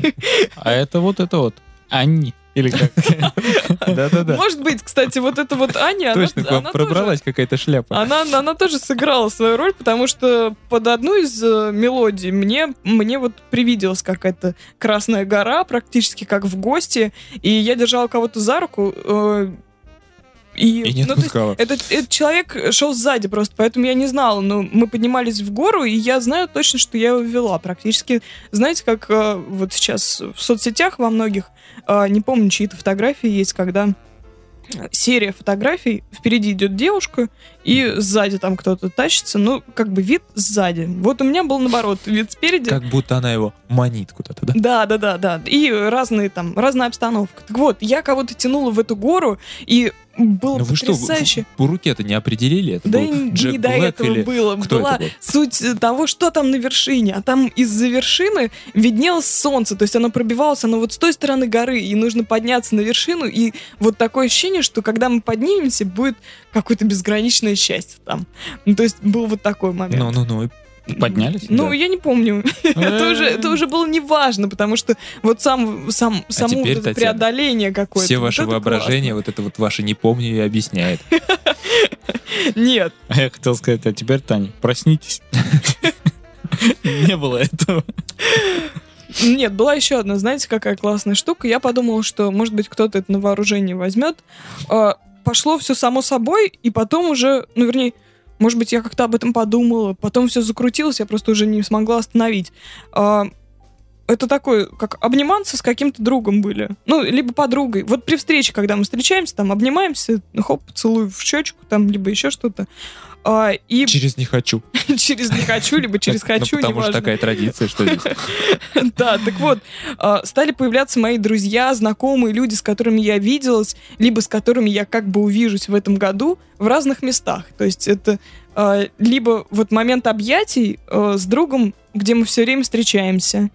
А это вот это вот. Они. Или как? Да-да-да. Может быть, кстати, вот эта вот Аня, она- Точно, к вам она пробралась какая-то шляпа. Она, она тоже сыграла свою роль, потому что под одну из э, мелодий мне, мне вот привиделась какая-то красная гора, практически как в гости, и я держала кого-то за руку, э, и, И не ну, то есть отпускала. Этот, этот человек шел сзади просто, поэтому я не знала. Но мы поднимались в гору, и я знаю точно, что я его вела. Практически, знаете, как э, вот сейчас в соцсетях во многих, э, не помню, чьи-то фотографии есть, когда серия фотографий, впереди идет девушка, и сзади там кто-то тащится, ну, как бы вид сзади. Вот у меня был наоборот, вид спереди. Как будто она его манит куда-то, да? Да, да, да, да. И разные там, разная обстановка. Так вот, я кого-то тянула в эту гору, и было Ну вы что, потрясающе. по руке-то не определили? Это Да был Джек не до Блэк этого или было. кто Была это был? суть того, что там на вершине. А там из-за вершины виднелось солнце. То есть оно пробивалось, оно вот с той стороны горы. И нужно подняться на вершину. И вот такое ощущение, что когда мы поднимемся, будет какое-то безграничное счастье там. Ну, то есть был вот такой момент. Ну-ну-ну, Поднялись? Ну, да. я не помню. это, уже, это уже было неважно, потому что вот сам, сам, само теперь, вот это Татьяна, преодоление какое-то. все вот ваши это воображения, вот это вот ваше не помню и объясняет. классно. Нет, А я хотел сказать, а теперь, Таня, проснитесь. Не было этого. Нет, была еще одна, знаете, какая классная штука. Я подумала, что, может быть, кто-то это на вооружение возьмет. А, Пошло все само собой, и потом уже, ну, вернее, может быть, я как-то об этом подумала, потом все закрутилось, я просто уже не смогла остановить. А, это такое, как обниматься с каким-то другом были. Ну, либо подругой. Вот при встрече, когда мы встречаемся, там обнимаемся, хоп, поцелуй в щечку, там, либо еще что-то. А, и Через «не хочу». через не хочу, либо через Ну, хочу, потому что такая традиция, что здесь. Да, так вот, а, стали появляться мои друзья, знакомые, люди, с которыми я виделась, либо с которыми я как бы увижусь в этом году в разных местах. То есть это а, либо вот момент объятий а, с другом, где мы все время встречаемся,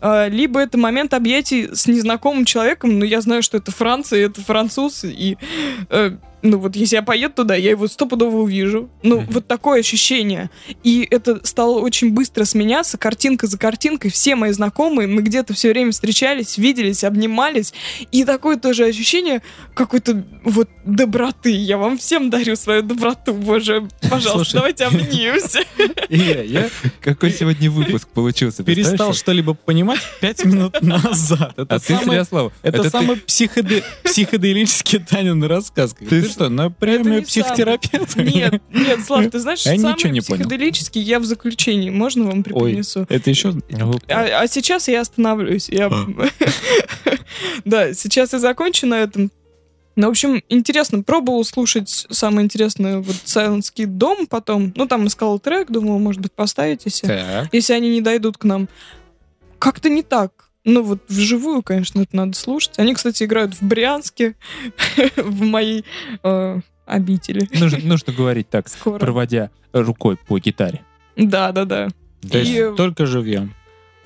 А, либо это момент объятий с незнакомым человеком, но я знаю, что это Франция, это француз, и э, ну вот если я поеду туда, я его стопудово увижу. Ну, Мгм. вот такое ощущение. И это стало очень быстро сменяться, картинка за картинкой. Все мои знакомые, мы где-то все время встречались, виделись, обнимались. И такое тоже ощущение какой-то вот доброты. Я вам всем дарю свою доброту, боже. Пожалуйста, Слушай. давайте обнимемся. Илья, я Какой сегодня выпуск получился? перестал что-либо понимать пять минут назад. Это А ты, самый Святослав, Это, ты- самый психоде- психоделический Танин рассказ. Ты, что, на премию не психотерапевта? Нет, нет, Слав, ты знаешь, Я самый ничего не понял. психоделический я в заключении. Можно вам Ой, преподнесу? это еще... А, а сейчас я остановлюсь. Я... да, сейчас я закончу на этом. Ну, в общем, интересно, пробовал слушать самое интересное вот Silence Kid дом потом. Ну, там искал трек, думал, может быть, поставите себе. Если они не дойдут к нам. Как-то не так. Ну, вот вживую, конечно, это надо слушать. Они, кстати, играют в Брянске, в моей э, обители. нужно, нужно говорить так, Скоро. проводя рукой по гитаре. Да, да, да. То есть И- только живьем.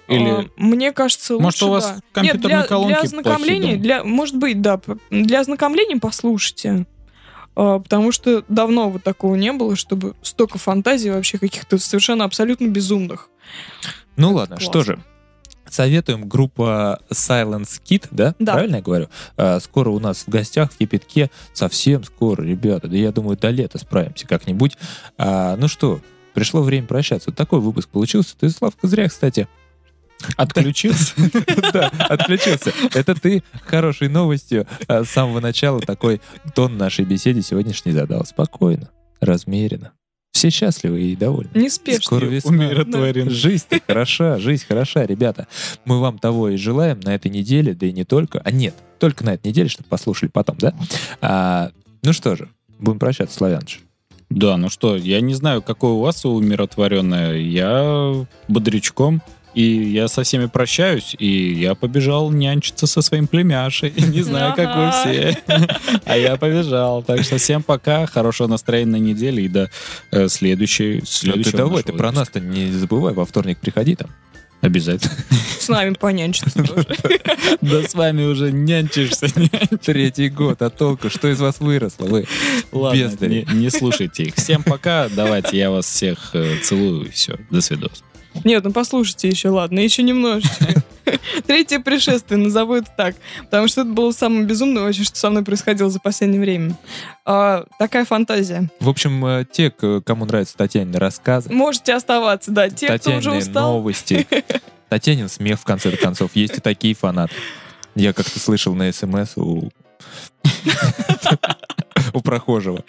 А, Или... мне кажется, Может, лучше, у вас да. компьютерные Нет, для, колонки для ознакомления, для, может быть, да, для ознакомления послушайте. А, потому что давно вот такого не было, чтобы столько фантазий вообще каких-то совершенно абсолютно безумных. Ну Это ладно, классно. что же. Советуем группа Silence Kid, да? Да. Правильно я говорю? А, скоро у нас в гостях в Кипятке, совсем скоро, ребята. Да я думаю, до лета справимся как-нибудь. А, ну что, пришло время прощаться. Вот такой выпуск получился. Ты, Славка, зря, кстати. Отключился? Да, отключился. Это ты хорошей новостью а, с самого начала такой тон нашей беседе сегодняшней задал. Спокойно, размеренно. Все счастливы и довольны. Неспешно. Скоро весна. Умиротворен. Жизнь хороша, жизнь хороша, ребята. Мы вам того и желаем на этой неделе, да и не только. А нет, только на этой неделе, чтобы послушали потом, да? А, ну что же, будем прощаться, Славяныч. Да, ну что, я не знаю, какое у вас умиротворенное. Я бодрячком. И я со всеми прощаюсь, и я побежал нянчиться со своим племяшей. Не знаю, как вы все. А я побежал. Так что всем пока, хорошего настроения на неделе и до э, следующей, Ну, следующего ты давай, ты про нас-то не забывай, во вторник приходи там. Обязательно. С нами понянчиться тоже. Да с вами уже нянчишься. Третий год, а толку, что из вас выросло? Вы Ладно, не, слушайте их. Всем пока. Давайте, я вас всех э, целую. и Все, до свидос. Нет, ну послушайте еще, ладно, еще немножечко. Третье пришествие, назову это так. Потому что это было самое безумное вообще, что со мной происходило за последнее время. А, такая фантазия. В общем, э, те, кому нравятся Татьянины рассказы, Можете оставаться, да. Те, кто уже Татьянины устал. новости, Татьянин смех, в конце концов. Есть и такие фанаты. Я как-то слышал на СМС у... у прохожего.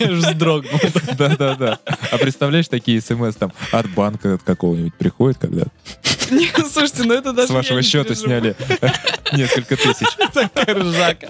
Вздрогнул. Да-да-да. А представляешь, такие смс там от банка от какого-нибудь приходят, когда Нет, слушайте, ну это даже с вашего счета сняли несколько тысяч. Ржака.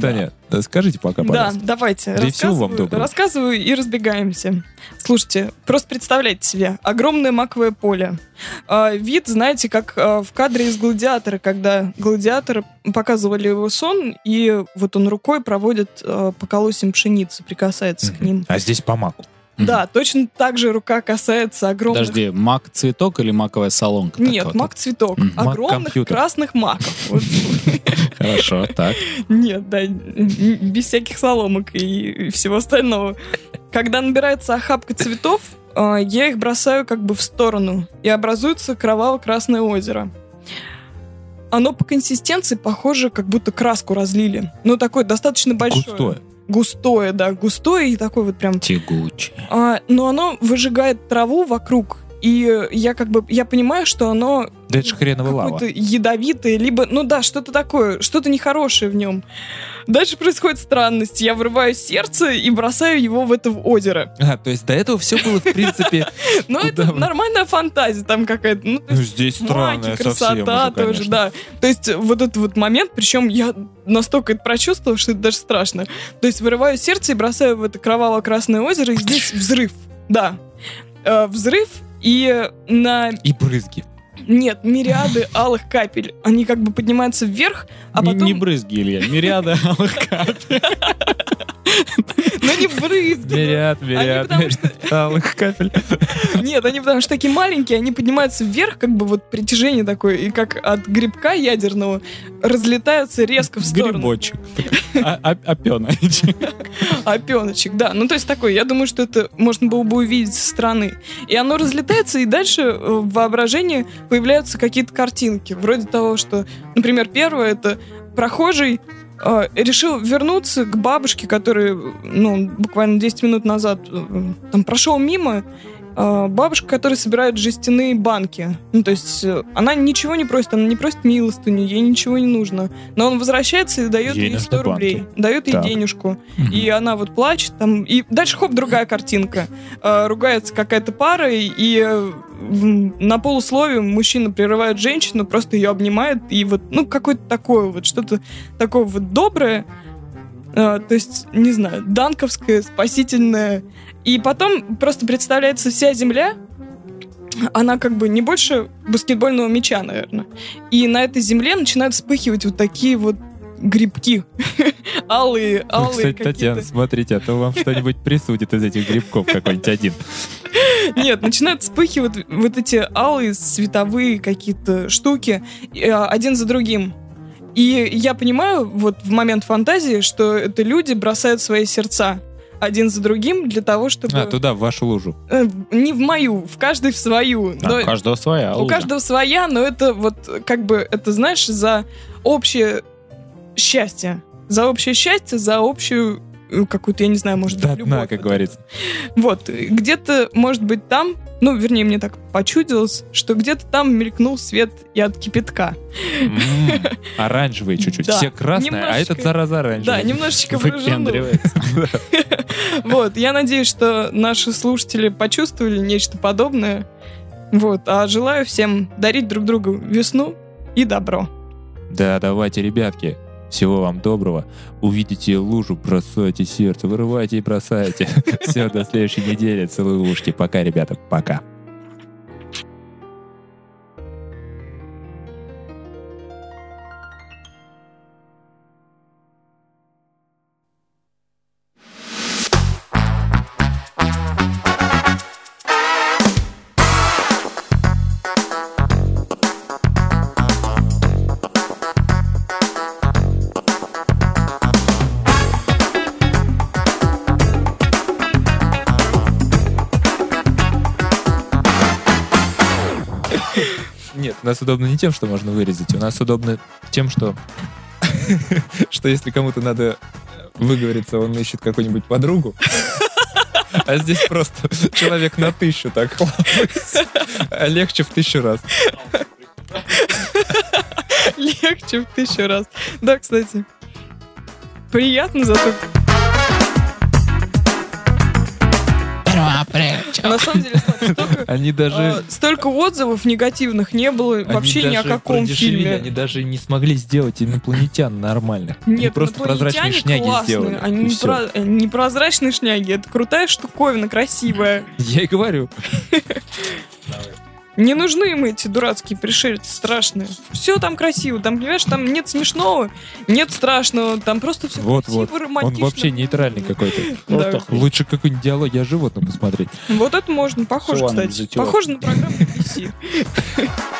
Таня, скажите пока, пожалуйста. давайте. Да и всего вам рассказываю, доброго. рассказываю и разбегаемся. Слушайте, просто представляйте себе, огромное маковое поле. А, вид, знаете, как а, в кадре из «Гладиатора», когда гладиатор показывали его сон, и вот он рукой проводит а, по колосьям пшеницы, прикасается к ним. А здесь по маку. Да, точно так же рука касается огромных... Подожди, мак-цветок или маковая солонка? Нет, мак-цветок. Огромных красных маков. Хорошо, так. Нет, да, без всяких соломок и всего остального. Когда набирается охапка цветов, а, я их бросаю как бы в сторону, и образуется кроваво-красное озеро. Оно по консистенции похоже, как будто краску разлили. Ну, такое достаточно большое. Густое. Густое, да, густое и такое вот прям... Тягучий. А, но оно выжигает траву вокруг, и я как бы, я понимаю, что оно Да это ж хреновая лава. какое-то ядовитое, либо, ну да, что-то такое, что-то нехорошее в нем. Дальше происходит странность. Я вырываю сердце и бросаю его в это озеро. А, то есть до этого все было, в принципе... Куда это нормальная фантазия там какая-то. Ну, Ну, здесь странная красота тоже, да. То есть вот этот вот момент, причем я настолько это прочувствовала, что это даже страшно. То есть вырываю сердце и бросаю в это кроваво-красное озеро, и здесь взрыв. Да. Э, взрыв, и на... И брызги. Нет, мириады алых капель. Они как бы поднимаются вверх, а Не- потом... Не брызги, Илья, мириады алых капель. Ну не брызги. Мириад, мириад, алых капель. Нет, они потому что такие маленькие, они поднимаются вверх, как бы вот притяжение такое, и как от грибка ядерного разлетаются резко в сторону. Грибочек. А- а- Опеночек. Опеночек, да. Ну, то есть такой, я думаю, что это можно было бы увидеть со стороны. И оно разлетается, и дальше э, в воображении появляются какие-то картинки. Вроде того, что, например, первое это прохожий э, решил вернуться к бабушке, которая, ну, буквально 10 минут назад э, там прошел мимо, э, бабушка, которая собирает жестяные банки. Ну, то есть э, она ничего не просит, она не просит милостыню, ей ничего не нужно. Но он возвращается и дает Ей ей, нужны 100 рублей, банки. дает ей Так. денежку. И она вот плачет там. И дальше хоп, другая картинка. Э, ругается какая-то пара, и, на полусловие мужчина прерывает женщину, просто ее обнимает, и вот, ну, какое-то такое вот, что-то такое вот доброе. Э, то есть, не знаю, данковское, спасительное. И потом просто представляется вся земля, она как бы не больше баскетбольного мяча, наверное. И на этой земле начинают вспыхивать вот такие вот грибки. алые, Вы, алые кстати. Татьяна, смотрите, а то вам что-нибудь присудит из этих грибков какой-нибудь один. Нет, начинают вспыхивать вот эти алые световые какие-то штуки э, один за другим. И я понимаю вот в момент фантазии, что это люди бросают свои сердца один за другим для того, чтобы... А, туда, в вашу лужу. Э, Не в мою, в каждый в свою. А, Но- У каждого своя У лужа. каждого своя, но это вот как бы, это знаешь, за общее счастье. За общее счастье, за общую какую-то, я не знаю, может быть, дна, любовь. как Вот говорится. вот, где-то, может быть, там, ну, вернее, мне так почудилось, что где-то там мелькнул свет и от кипятка. М, Оранжевые чуть-чуть. Да, Все красные, а немножечко. зараза оранжевый. Да, немножечко. Выпендривается. Вот, я надеюсь, что наши слушатели почувствовали нечто подобное. Вот, а желаю всем дарить друг другу весну и добро. Да, давайте, ребятки, всего вам доброго. Увидите лужу, бросайте сердце, вырывайте и бросайте. Все, до следующей недели. Целую ушки. Пока, ребята, пока. Удобно не тем, что можно вырезать. У нас удобно тем, что... Что если кому-то надо выговориться, он ищет какую-нибудь подругу. А здесь просто человек на тысячу так легче в тысячу раз. Легче в тысячу раз. Да, кстати. Приятно зато. На самом деле, Они даже... а, столько отзывов негативных не было вообще ни о каком фильме. Они даже не смогли сделать инопланетян нормальных. Они Нет, просто прозрачные шняги сделали. Они э, не прозрачные шняги. Это крутая штуковина, красивая. Я и говорю. Не нужны им эти дурацкие пришельцы страшные. Все там красиво. Там, понимаешь, там нет смешного, нет страшного. Там просто все Вот, красиво, вот. Он романтично. вообще нейтральный какой-то. Да. Лучше какой-нибудь диалоги о животном посмотреть. Вот это можно. Похоже, кстати. Похоже на программу BBC.